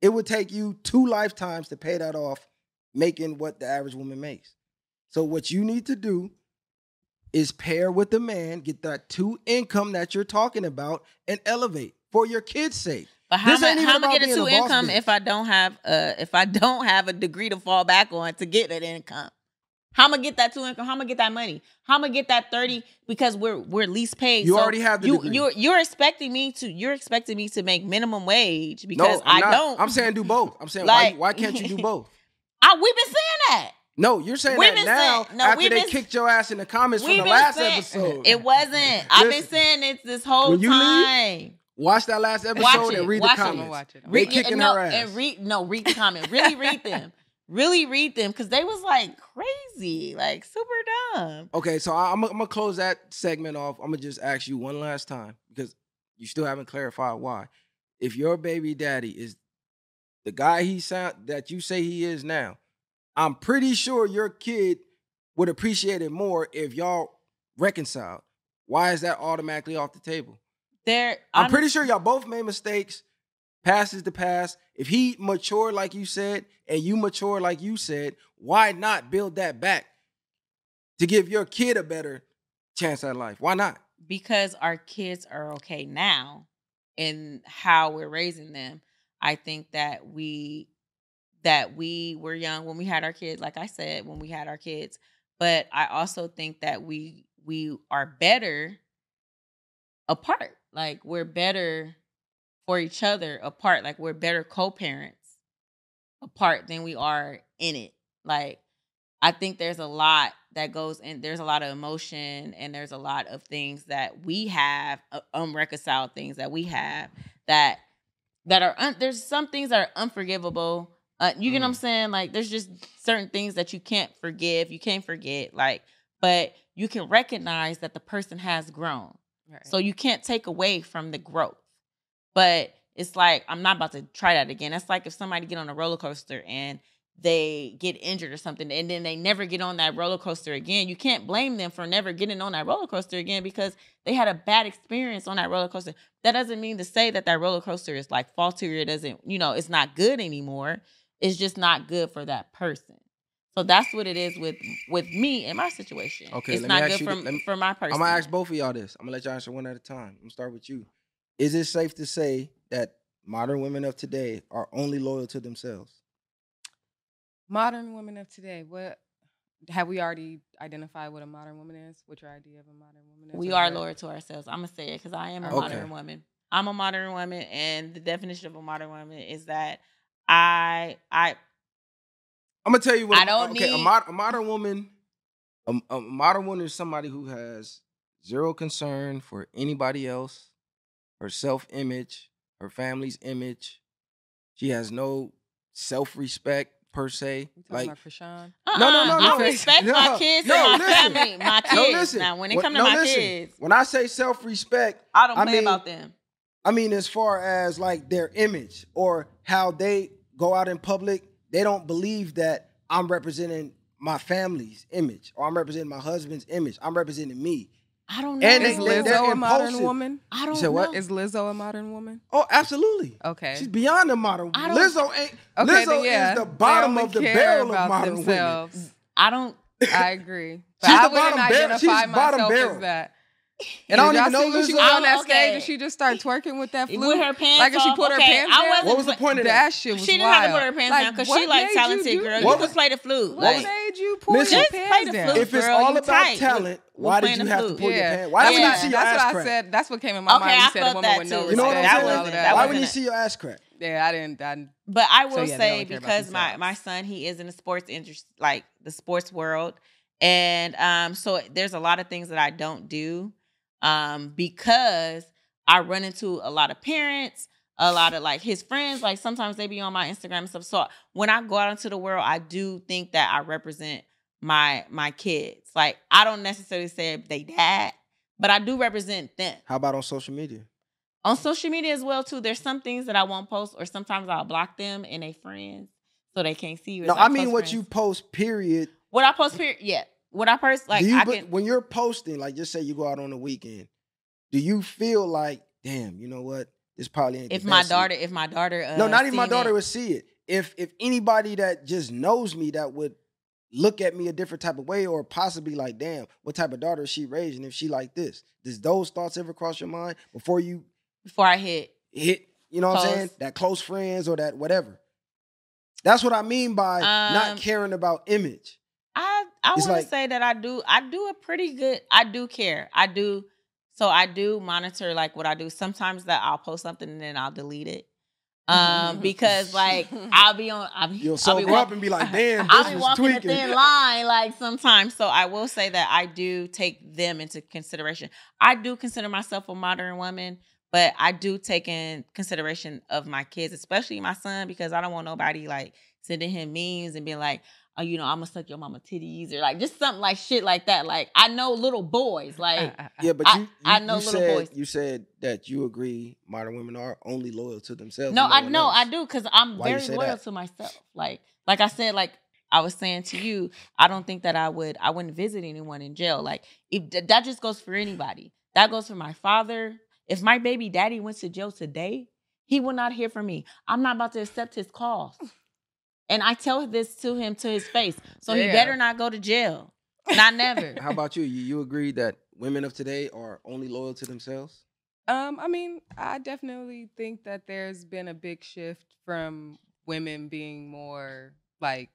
It would take you two lifetimes to pay that off, making what the average woman makes. So what you need to do is pair with the man, get that two income that you're talking about, and elevate for your kids' sake. But how This am I, how am I about get a two income bitch. if I don't have uh if I don't have a degree to fall back on to get that income? How am I get that two income? How am I get that money? How am I get that thirty? Because we're we're least paid. You So already have the you degree. you're you're expecting me to you're expecting me to make minimum wage because I'm I not. don't. I'm saying do both. I'm saying Like- why, why can't you do both? I, we've been saying that. No, you're saying We've that now saying- no, after we've they been- kicked your ass in the comments from the last saying- episode. It wasn't. I've been saying it this whole When you leave, time. Watch that last episode Watch and read Watch the it. comments. I'ma watch it. They Read- kicking no, her ass. And read no, read the comment. Really read them. Really read them because they was like crazy, like super dumb. Okay, so I, I'm, I'm gonna close that segment off. I'm gonna just ask you one last time because you still haven't clarified why. If your baby daddy is the guy he sound that you say he is now, I'm pretty sure your kid would appreciate it more if y'all reconciled. Why is that automatically off the table? They're I'm pretty sure y'all both made mistakes. Past is the past. If he matured like you said, and you mature like you said, why not build that back to give your kid a better chance at life? Why not? because our kids are okay now in how we're raising them. I think that we that we were young when we had our kids, like I said, when we had our kids. But I also think that we we are better apart. Like we're better for each other apart. Like we're better co-parents apart than we are in it. Like I think there's a lot that goes in. There's a lot of emotion, and there's a lot of things that we have, uh, unreconciled things that we have that that are. Un- there's some things that are unforgivable. Uh, you get what I'm saying? Like there's just certain things that you can't forgive, you can't forget. Like, but you can recognize that the person has grown. Right. So you can't take away from the growth. But it's like I'm not about to try that again. That's like if somebody get on a roller coaster and they get injured or something and then they never get on that roller coaster again. You can't blame them for never getting on that roller coaster again because they had a bad experience on that roller coaster. That doesn't mean to say that that roller coaster is like faulty or it doesn't, you know, it's not good anymore. It's just not good for that person. So that's what it is with with me in my situation. Okay, it's let me not good for, me- for my person. I'm gonna ask both of y'all this. I'm gonna let y'all answer one at a time. I'm gonna start with you. Is it safe to say that modern women of today are only loyal to themselves? modern women of today. What have we already identified what a modern woman is? What your idea of a modern woman is? We are what- loyal to ourselves. I'm gonna say it because I am a Okay. modern woman. I'm a modern woman, and the definition of a modern woman is that I I I'm gonna tell you what. I don't okay, a, need- mod, a modern woman, a, a modern woman is somebody who has zero concern for anybody else, her self image, her family's image. She has no self respect per se. You talking Like about Krishan? No, no, no, Uh-uh. no. I respect No, my kids no, and my listen. family. My kids. no, listen. Now, when it comes to no, my listen. kids, When I say self-respect, I don't I play mean- about them. I mean as far as like their image or how they go out in public, they don't believe that I'm representing my family's image or I'm representing my husband's image. I'm representing me. I don't know. And Is they- they're Lizzo a modern impulsive. woman? I don't said what? know. Is Lizzo a modern woman? Oh, absolutely. Okay. She's beyond the modern. I don't- Lizzo ain't. Okay, Lizzo yeah. is the They bottom only of the care barrel of about modern women. themselves. I don't. I agree. But She's I the wouldn't bottom barrel- identify she's bottom myself barrel. that. And I don't even know see when she was on that Oh, stage and she just started twerking with that flute? With her pants like if she off, put her okay, pants I down? What was the point of that? that? shit was She didn't have to put her pants Like, down because she like talented girl. that? You What just was- play the flute. What Like, made you pull Listen, your Just pants play the down? flute. If it's girl, all about tight. talent, why did you have to flute. pull your pants? Why that's didn't you see your that's ass what I crack? said. That's what came in my Okay, mind. I You said a felt woman that with no too. You know what I'm respect That and saying? all wasn't- that Why wouldn't you see your ass crack? Yeah, I didn't. I didn't But I So, will yeah, say only care about because my my son he is in the sports interest like the sports world, and um so there's a lot of things that I don't do, um because I run into a lot of parents, a lot of like his friends. Like sometimes they be on my Instagram and stuff. So when I go out into the world, I do think that I represent my my kids. Like I don't necessarily say they dad, but I do represent them How about on social media? on social media as well too. There's some things that I won't post, or sometimes I'll block them and they friends so they can't see you. No, I mean what friends. you post. Period. What I post, period. Yeah, what I post, like you, I but can. when you're posting, like just say you go out on the weekend, do you feel like, damn, you know what? This probably ain't. If my daughter, if my daughter, uh, no, not even my daughter it- would see it. If if anybody that just knows me that would look at me a different type of way, or possibly like, damn, what type of daughter is she raising if she like this? Does those thoughts ever cross your mind before you before I hit. hit? You know what I'm saying? That close friends or that whatever. That's what I mean by not Um, caring about image. I I It's want like- to say that I do I do a pretty good I do care I do so I do monitor like what I do sometimes that I'll post something and then I'll delete it um because like I'll be on I'll be, You'll I'll sober be up and be like, damn, I'll this be was walking a tweaking. thin line like sometimes. So I will say that I do take them into consideration. I do consider myself a modern woman, but I do take in consideration of my kids, especially my son, because I don't want nobody like sending him memes and being like, oh, you know, I'm gonna suck your mama titties or like just something like shit like that. Like I know little boys, like Yeah, but I- you, you, I know you little said, boys. You said that you agree modern women are only loyal to themselves. no, and I know else. I do because I'm Why very loyal that? to myself. Like, like I said, like I was saying to you, I don't think that I would, I wouldn't visit anyone in jail. Like, if that just goes for anybody. That goes for my father. If my baby daddy went to jail today, he will not hear from me. I'm not about to accept his calls. And I tell this to him to his face. So he better not go to jail. Not never. How about you? You, you agree that women of today are only loyal to themselves? Um, I mean, I definitely think that there's been a big shift from women being more like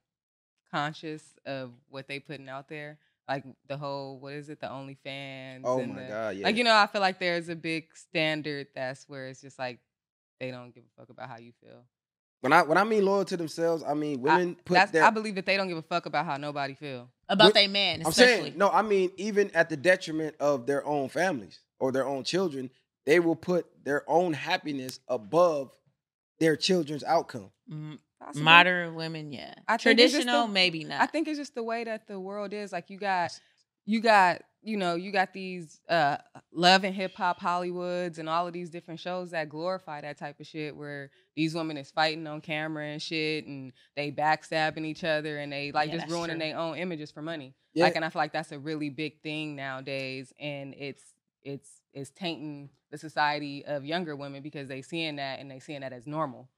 conscious of what they putting out there. Like the whole what is it, the OnlyFans? Oh and my the, god, yeah. Like you know, I feel like there's a big standard that's where it's just like they don't give a fuck about how you feel. When I when I mean loyal to themselves, I mean women put That's their. I believe that they don't give a fuck about how nobody feel. About their they man, I'm saying no. I mean even at the detriment of their own families or their own children, they will put their own happiness above their children's outcome. Mm, Possibly. Modern women, yeah. I think it's just Traditional, the- maybe not. I think it's just the way that the world is. Like you got, you got, you know, you got these uh love and hip hop Hollywoods and all of these different shows that glorify that type of shit where these women is fighting on camera and shit and they backstabbing each other and they like Yeah, just ruining their own images for money. Yeah. Like and I feel like that's a really big thing nowadays and it's it's it's tainting the society of younger women because they seeing that and they seeing that as normal.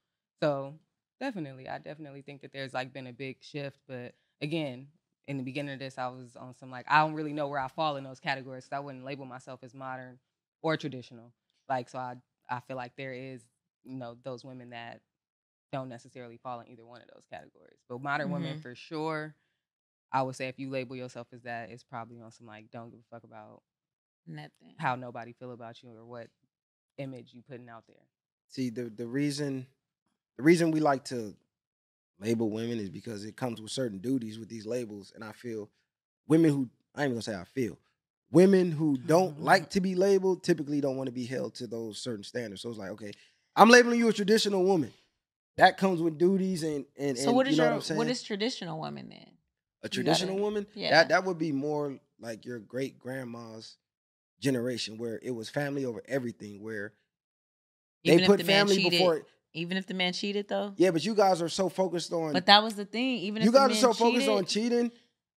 So definitely, I definitely think that there's like been a big shift. But again, in the beginning of this, I was on some like I don't really know where I fall in those categories. So I wouldn't label myself as modern or traditional. Like so, I I feel like there is you know those women that don't necessarily fall in either one of those categories. But modern women Mhm. for sure. I would say if you label yourself as that, it's probably on some like don't give a fuck about Nothing. how nobody feel about you or what image you putting out there. See the the reason the reason we like to label women is because it comes with certain duties with these labels, and I feel women who I ain't even gonna say I feel women who don't like to be labeled typically don't want to be held to those certain standards. So it's like, okay, I'm labeling you a traditional woman. that comes with duties and and, So what is you know your what I'm what is traditional woman then? a traditional woman? yeah. That that would be more like your great grandma's generation where it was family over everything where Even they put the family before even if the man cheated though. yeah but you guys are so focused on But that was the thing. Even if you guys are so focused cheated, on cheating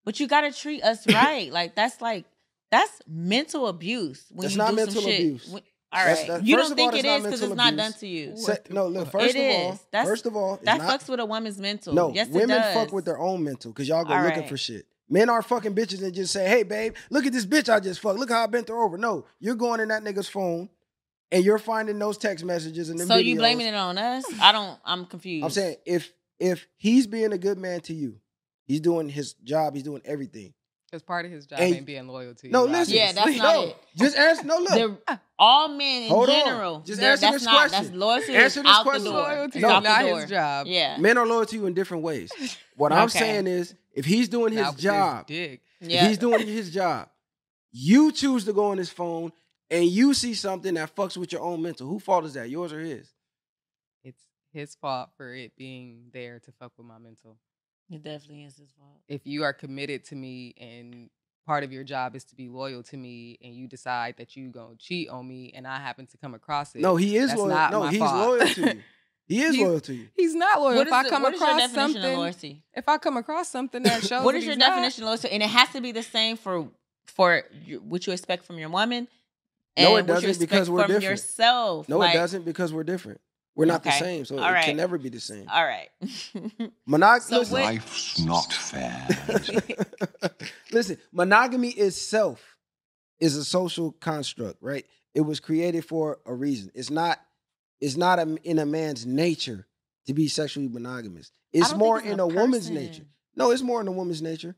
But you gotta treat us right. like that's like that's mental abuse. When That's you not do mental some shit. abuse. When- all That's- right, that- you don't of all, think it that's is because it's not abuse. done to you. Se- no look first It of all. That's- first of all That not- fucks with a woman's mental. No, yes, women fuck with their own mental because y'all go All looking right. for shit. Men are fucking bitches and just say, "Hey, babe, look at this bitch I just fucked. Look how I bent her over." No, you're going in that nigga's phone and you're finding those text messages and them So you blaming it on us? I don't. I'm confused. I'm saying if if he's being a good man to you, he's doing his job, he's doing everything. Because part of his job And- ain't being loyal to you. No, listen. Yeah, that's not no, it. just answer. No, look. They're- all men in Hold on. general. Just answer that's this not, question. That's loyalty Answer this out question. the door. Loyalty It's is the not door. his job. Yeah. Men are loyal to you in different ways. What I'm saying is, if he's doing his Not with this job, dick. Yeah. he's doing his job, you choose to go on his phone and you see something that fucks with your own mental. Who fault is that? Yours or his? It's his fault for it being there to fuck with my mental. it definitely is his fault. If you are committed to me and part of your job is to be loyal to me and you decide that you gonna cheat on me and I happen to come across it. No, he is That's loyal. not No, my he's fault. loyal to you. He is He's- loyal to you. He's not loyal. What if is I the- come what is your across definition of something, loyalty? if I come across something that shows What that is your he's not- definition of loyalty? And it has to be the same for for you- what you expect from your woman. No, it and what you doesn't, expect because we're from different. yourself. No, Like, it doesn't because we're different. We're not the same, so All it right. can never be the same. All right. Monog- So listen, what- Life's not fair. listen, monogamy itself is a social construct, right? It was created for a reason. It's not. It's not a, in a man's nature to be sexually monogamous. It's more it's in a, woman's nature. No, it's more in a woman's nature.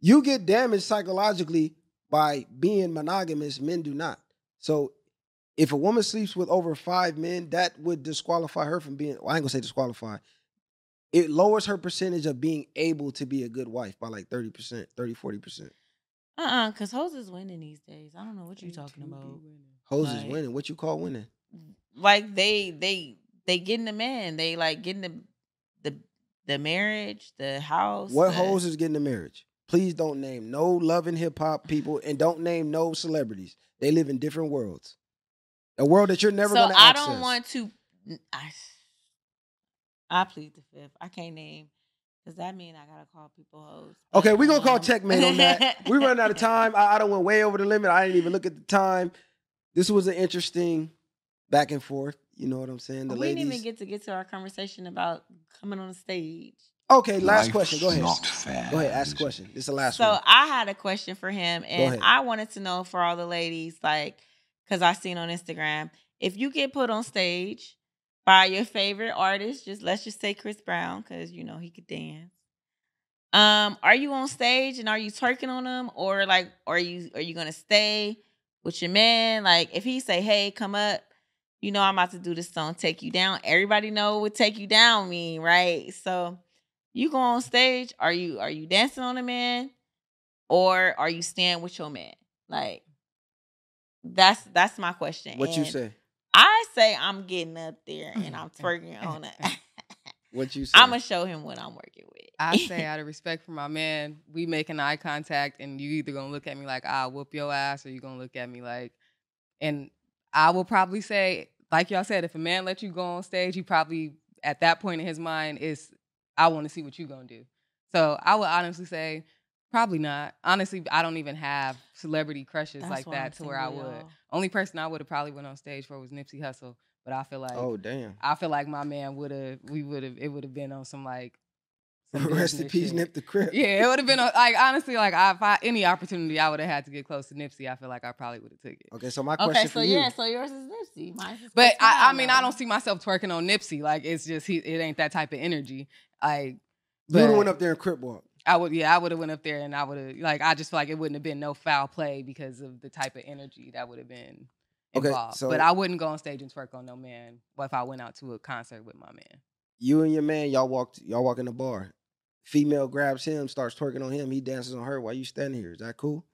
You get damaged psychologically by being monogamous. Men do not. So, if a woman sleeps with over five men, that would disqualify her from being. Well, I ain't gonna say disqualify. It lowers her percentage of being able to be a good wife by like 30%, 30, 40%. Uh-uh, because hoes is winning these days. I don't know what you're talking about. Hoes is winning. What you call winning? Mm, like they they they getting the man. They like getting the the the marriage, the house. What the- hoes is getting the marriage? Please don't name no love and hip hop people and don't name no celebrities. They live in different worlds. A world that you're never so gonna I access. don't want to. I, I plead the fifth. I can't name because that mean I gotta call people hoes. Okay, we're gonna call um, Checkmate on that. we run out of time. I, I don't went way over the limit. I didn't even look at the time. This was an interesting back and forth. You know what I'm saying? The we ladies. didn't even get to get to our conversation about coming on the stage. Okay, last Life's question. Go ahead. Not fair. Go ahead. Ask the question. This is the last So one. So I had a question for him, and I wanted to know for all the ladies, like, because I seen on Instagram, if you get put on stage by your favorite artist, just let's just say Chris Brown, because you know he could dance. Um, are you on stage and are you twerking on him, or like, are you are you gonna stay with your man? Like, if he say, "Hey, come up," you know I'm about to do this song, "Take You Down." Everybody know what "Take You Down" mean, right? So you go on stage are you are you dancing on a man or are you staying with your man like that's that's my question what you say? i say i'm getting up there and i'm twerking on it What you say? i'm gonna show him what i'm working with I say out of respect for my man, we make an eye contact, and you either gonna look at me like ah, I'll whoop your ass, or you gonna look at me like, and I will probably say, like y'all said, if a man let you go on stage, he probably at that point in his mind is, I want to see what you're gonna do. So I would honestly say, probably not. Honestly, I don't even have celebrity crushes That's like why I'm that to where I would. y'all. Only person I would have probably went on stage for was Nipsey Hussle, but I feel like oh damn. I feel like my man would have, we would have, it would have been on some like. Some Rest in business peace, shit. Nip the Crip. Yeah, it would have been a- like honestly, like I, if I any opportunity I would have had to get close to Nipsey, I feel like I probably would have took it. Okay, so my question okay for so you. yeah so yours is nipsey Mine's is But I, I mean. I don't see myself twerking on Nipsey. Like it's just he, it ain't that type of energy. Like you would have went up there and Crip walk. I would, yeah, I would have went up there and I would have like I just feel like it wouldn't have been no foul play because of the type of energy that would have been Okay, involved. so- but I wouldn't go on stage and twerk on no man. What if I went out to a concert with my man? You and your man, y'all walked. Y'all walk in the bar. Female grabs him, starts twerking on him. He dances on her while you standing here. Is that cool?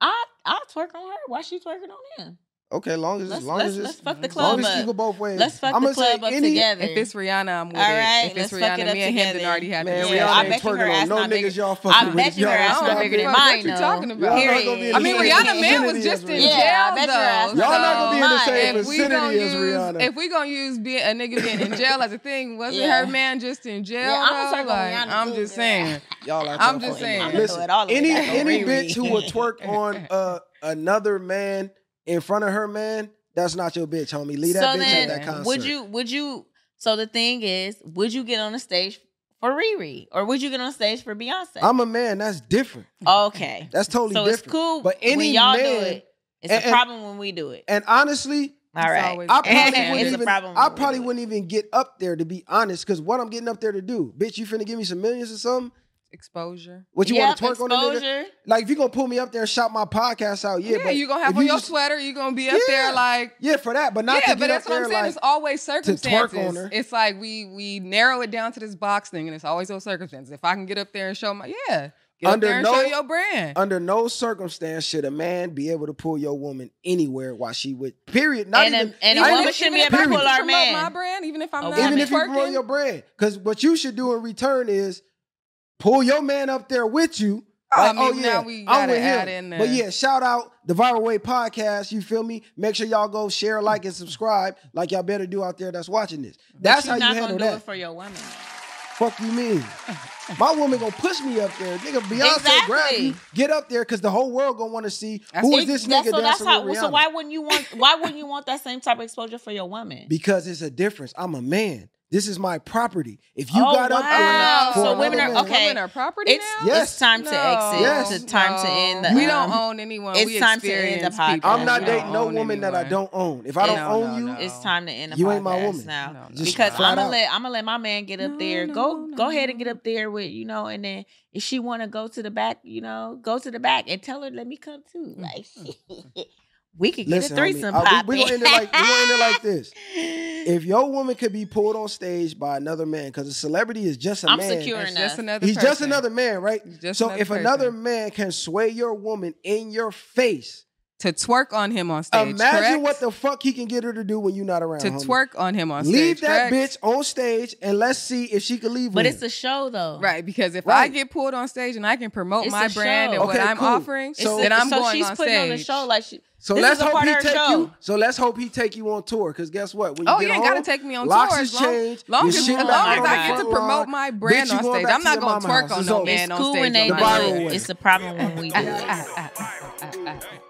I I'll twerk on her. Why she twerking on him? Okay, long as Let's long let's, as let's it's fuck the long club as it up. go both ways. Let's fuck I'ma the club say up any, together. If it's Rihanna, I'm with All it. right, if it's let's fuck Rihanna, it up me and him together. then already had Man, this Yeah, Rihanna I ain't bet you her twerking ass on no not bigger- niggas y'all I fucking with. bet you her ass stop not bigger than mine. What mine. you talking about? Y'all not gonna be in Period. I mean, same Rihanna man was just in jail Yeah, I bet your ass though. Y'all not gonna be in the same if we vicinity gonna as use Rihanna. if we gonna use being a nigga being in jail as a thing, wasn't her man just in jail? Yeah, I'ma though? start going Like, Rihanna I'm just saying. Y'all are I'm just saying. it. I'ma do Listen, it all the way any any bitch who will twerk on uh, another man in front of her man, that's not your bitch, homie. Leave that so bitch then, at that concert. would you? Would you? So the thing is, would you get on the stage for Riri, or would you get on stage for Beyonce? I'm a man. That's different. okay. That's totally so different. it's cool, But any when y'all man, do it. It's and- a problem when we do it. and honestly, All right. I probably wouldn't even. I probably wouldn't even get up there to be honest, because what I'm getting up there to do, bitch, you finna give me some millions or something? Exposure. What you Yep, want to twerk on a nigga? Like if you gonna pull me up there and shout my podcast out, yeah, Yeah, you gonna have on you your just- sweater. You gonna be up Yeah. there like. Yeah, for that, but not yeah, to but that's what I'm saying. like it's always twerk on circumstances. her. It's like we we narrow it down to this box thing, and it's always those circumstances. If I can get up there and show my yeah, get Under up there and no- show your brand. under no circumstance should a man be able to pull your woman anywhere while she would. Period. Not And a- even. and a woman shouldn't be able to pull can our man. my brand, even if I'm oh, A not even woman. if you promote twerking. your brand, because what you should do in return is pull your man up there with you. Oh, I mean, oh yeah, now we I'm gotta with add him. in But yeah, shout out the Viral Way podcast. You feel me? Make sure y'all go share, like, and subscribe, like y'all better do out there that's watching this. That's how you handle that. for your woman. Fuck you mean? My woman gonna push me up there, nigga. Beyonce grab Exactly. you, get up there, cause the whole world gonna want to see who is this That's- nigga so that's dancing how. with So why wouldn't you want? Why wouldn't you want that same type of exposure for your woman? Because it's a difference. I'm a man. This is my property. If you Oh, got up wow. there for So women are- man, okay. Women are property It's now. Yes. it's time to exit. Yes. It's time to end. The, we um, don't own anyone. it's we time to end the podcast. people. I'm not dating no own woman that I don't own. If I don't No, own no, you, no. It's time to end the You ain't my woman. now No, no. Just because I'm gonna out. let I'm gonna let my man get up No, there. no, go go ahead and get up there with you know, and then if she want to go to the back, you know, go to the back and tell her let me come too. Like we could get listen, a homie, threesome uh, popping. we, we gonna end it like we gonna end it like this. If your woman could be pulled on stage by another man, because a celebrity is just a I'm man. secure enough. just another. He's just another man, right? Just so another if another man can sway your woman in your face, to twerk on him on stage. imagine correct? what the fuck he can get her to do when you're not around. to homie. twerk on him on stage. Leave that correct? bitch on stage and let's see if she can leave. but with it's a show though. Right, because if I get pulled on stage and I can promote It's my brand show. and what I'm cool. offering, It's So- a- then I'm so going she's on putting stage. on the show like she. So this let's hope he take show. you. So let's hope he take you on tour. Cause guess what? When you Oh, get you ain't home, gotta take me on locks tour. is As long, changed, long your as, shit as, long as I get to promote my brand Bitch, on stage, I'm not gonna twerk on It's no over. man It's on cool stage. when they The do it. It's a problem when we do it. it.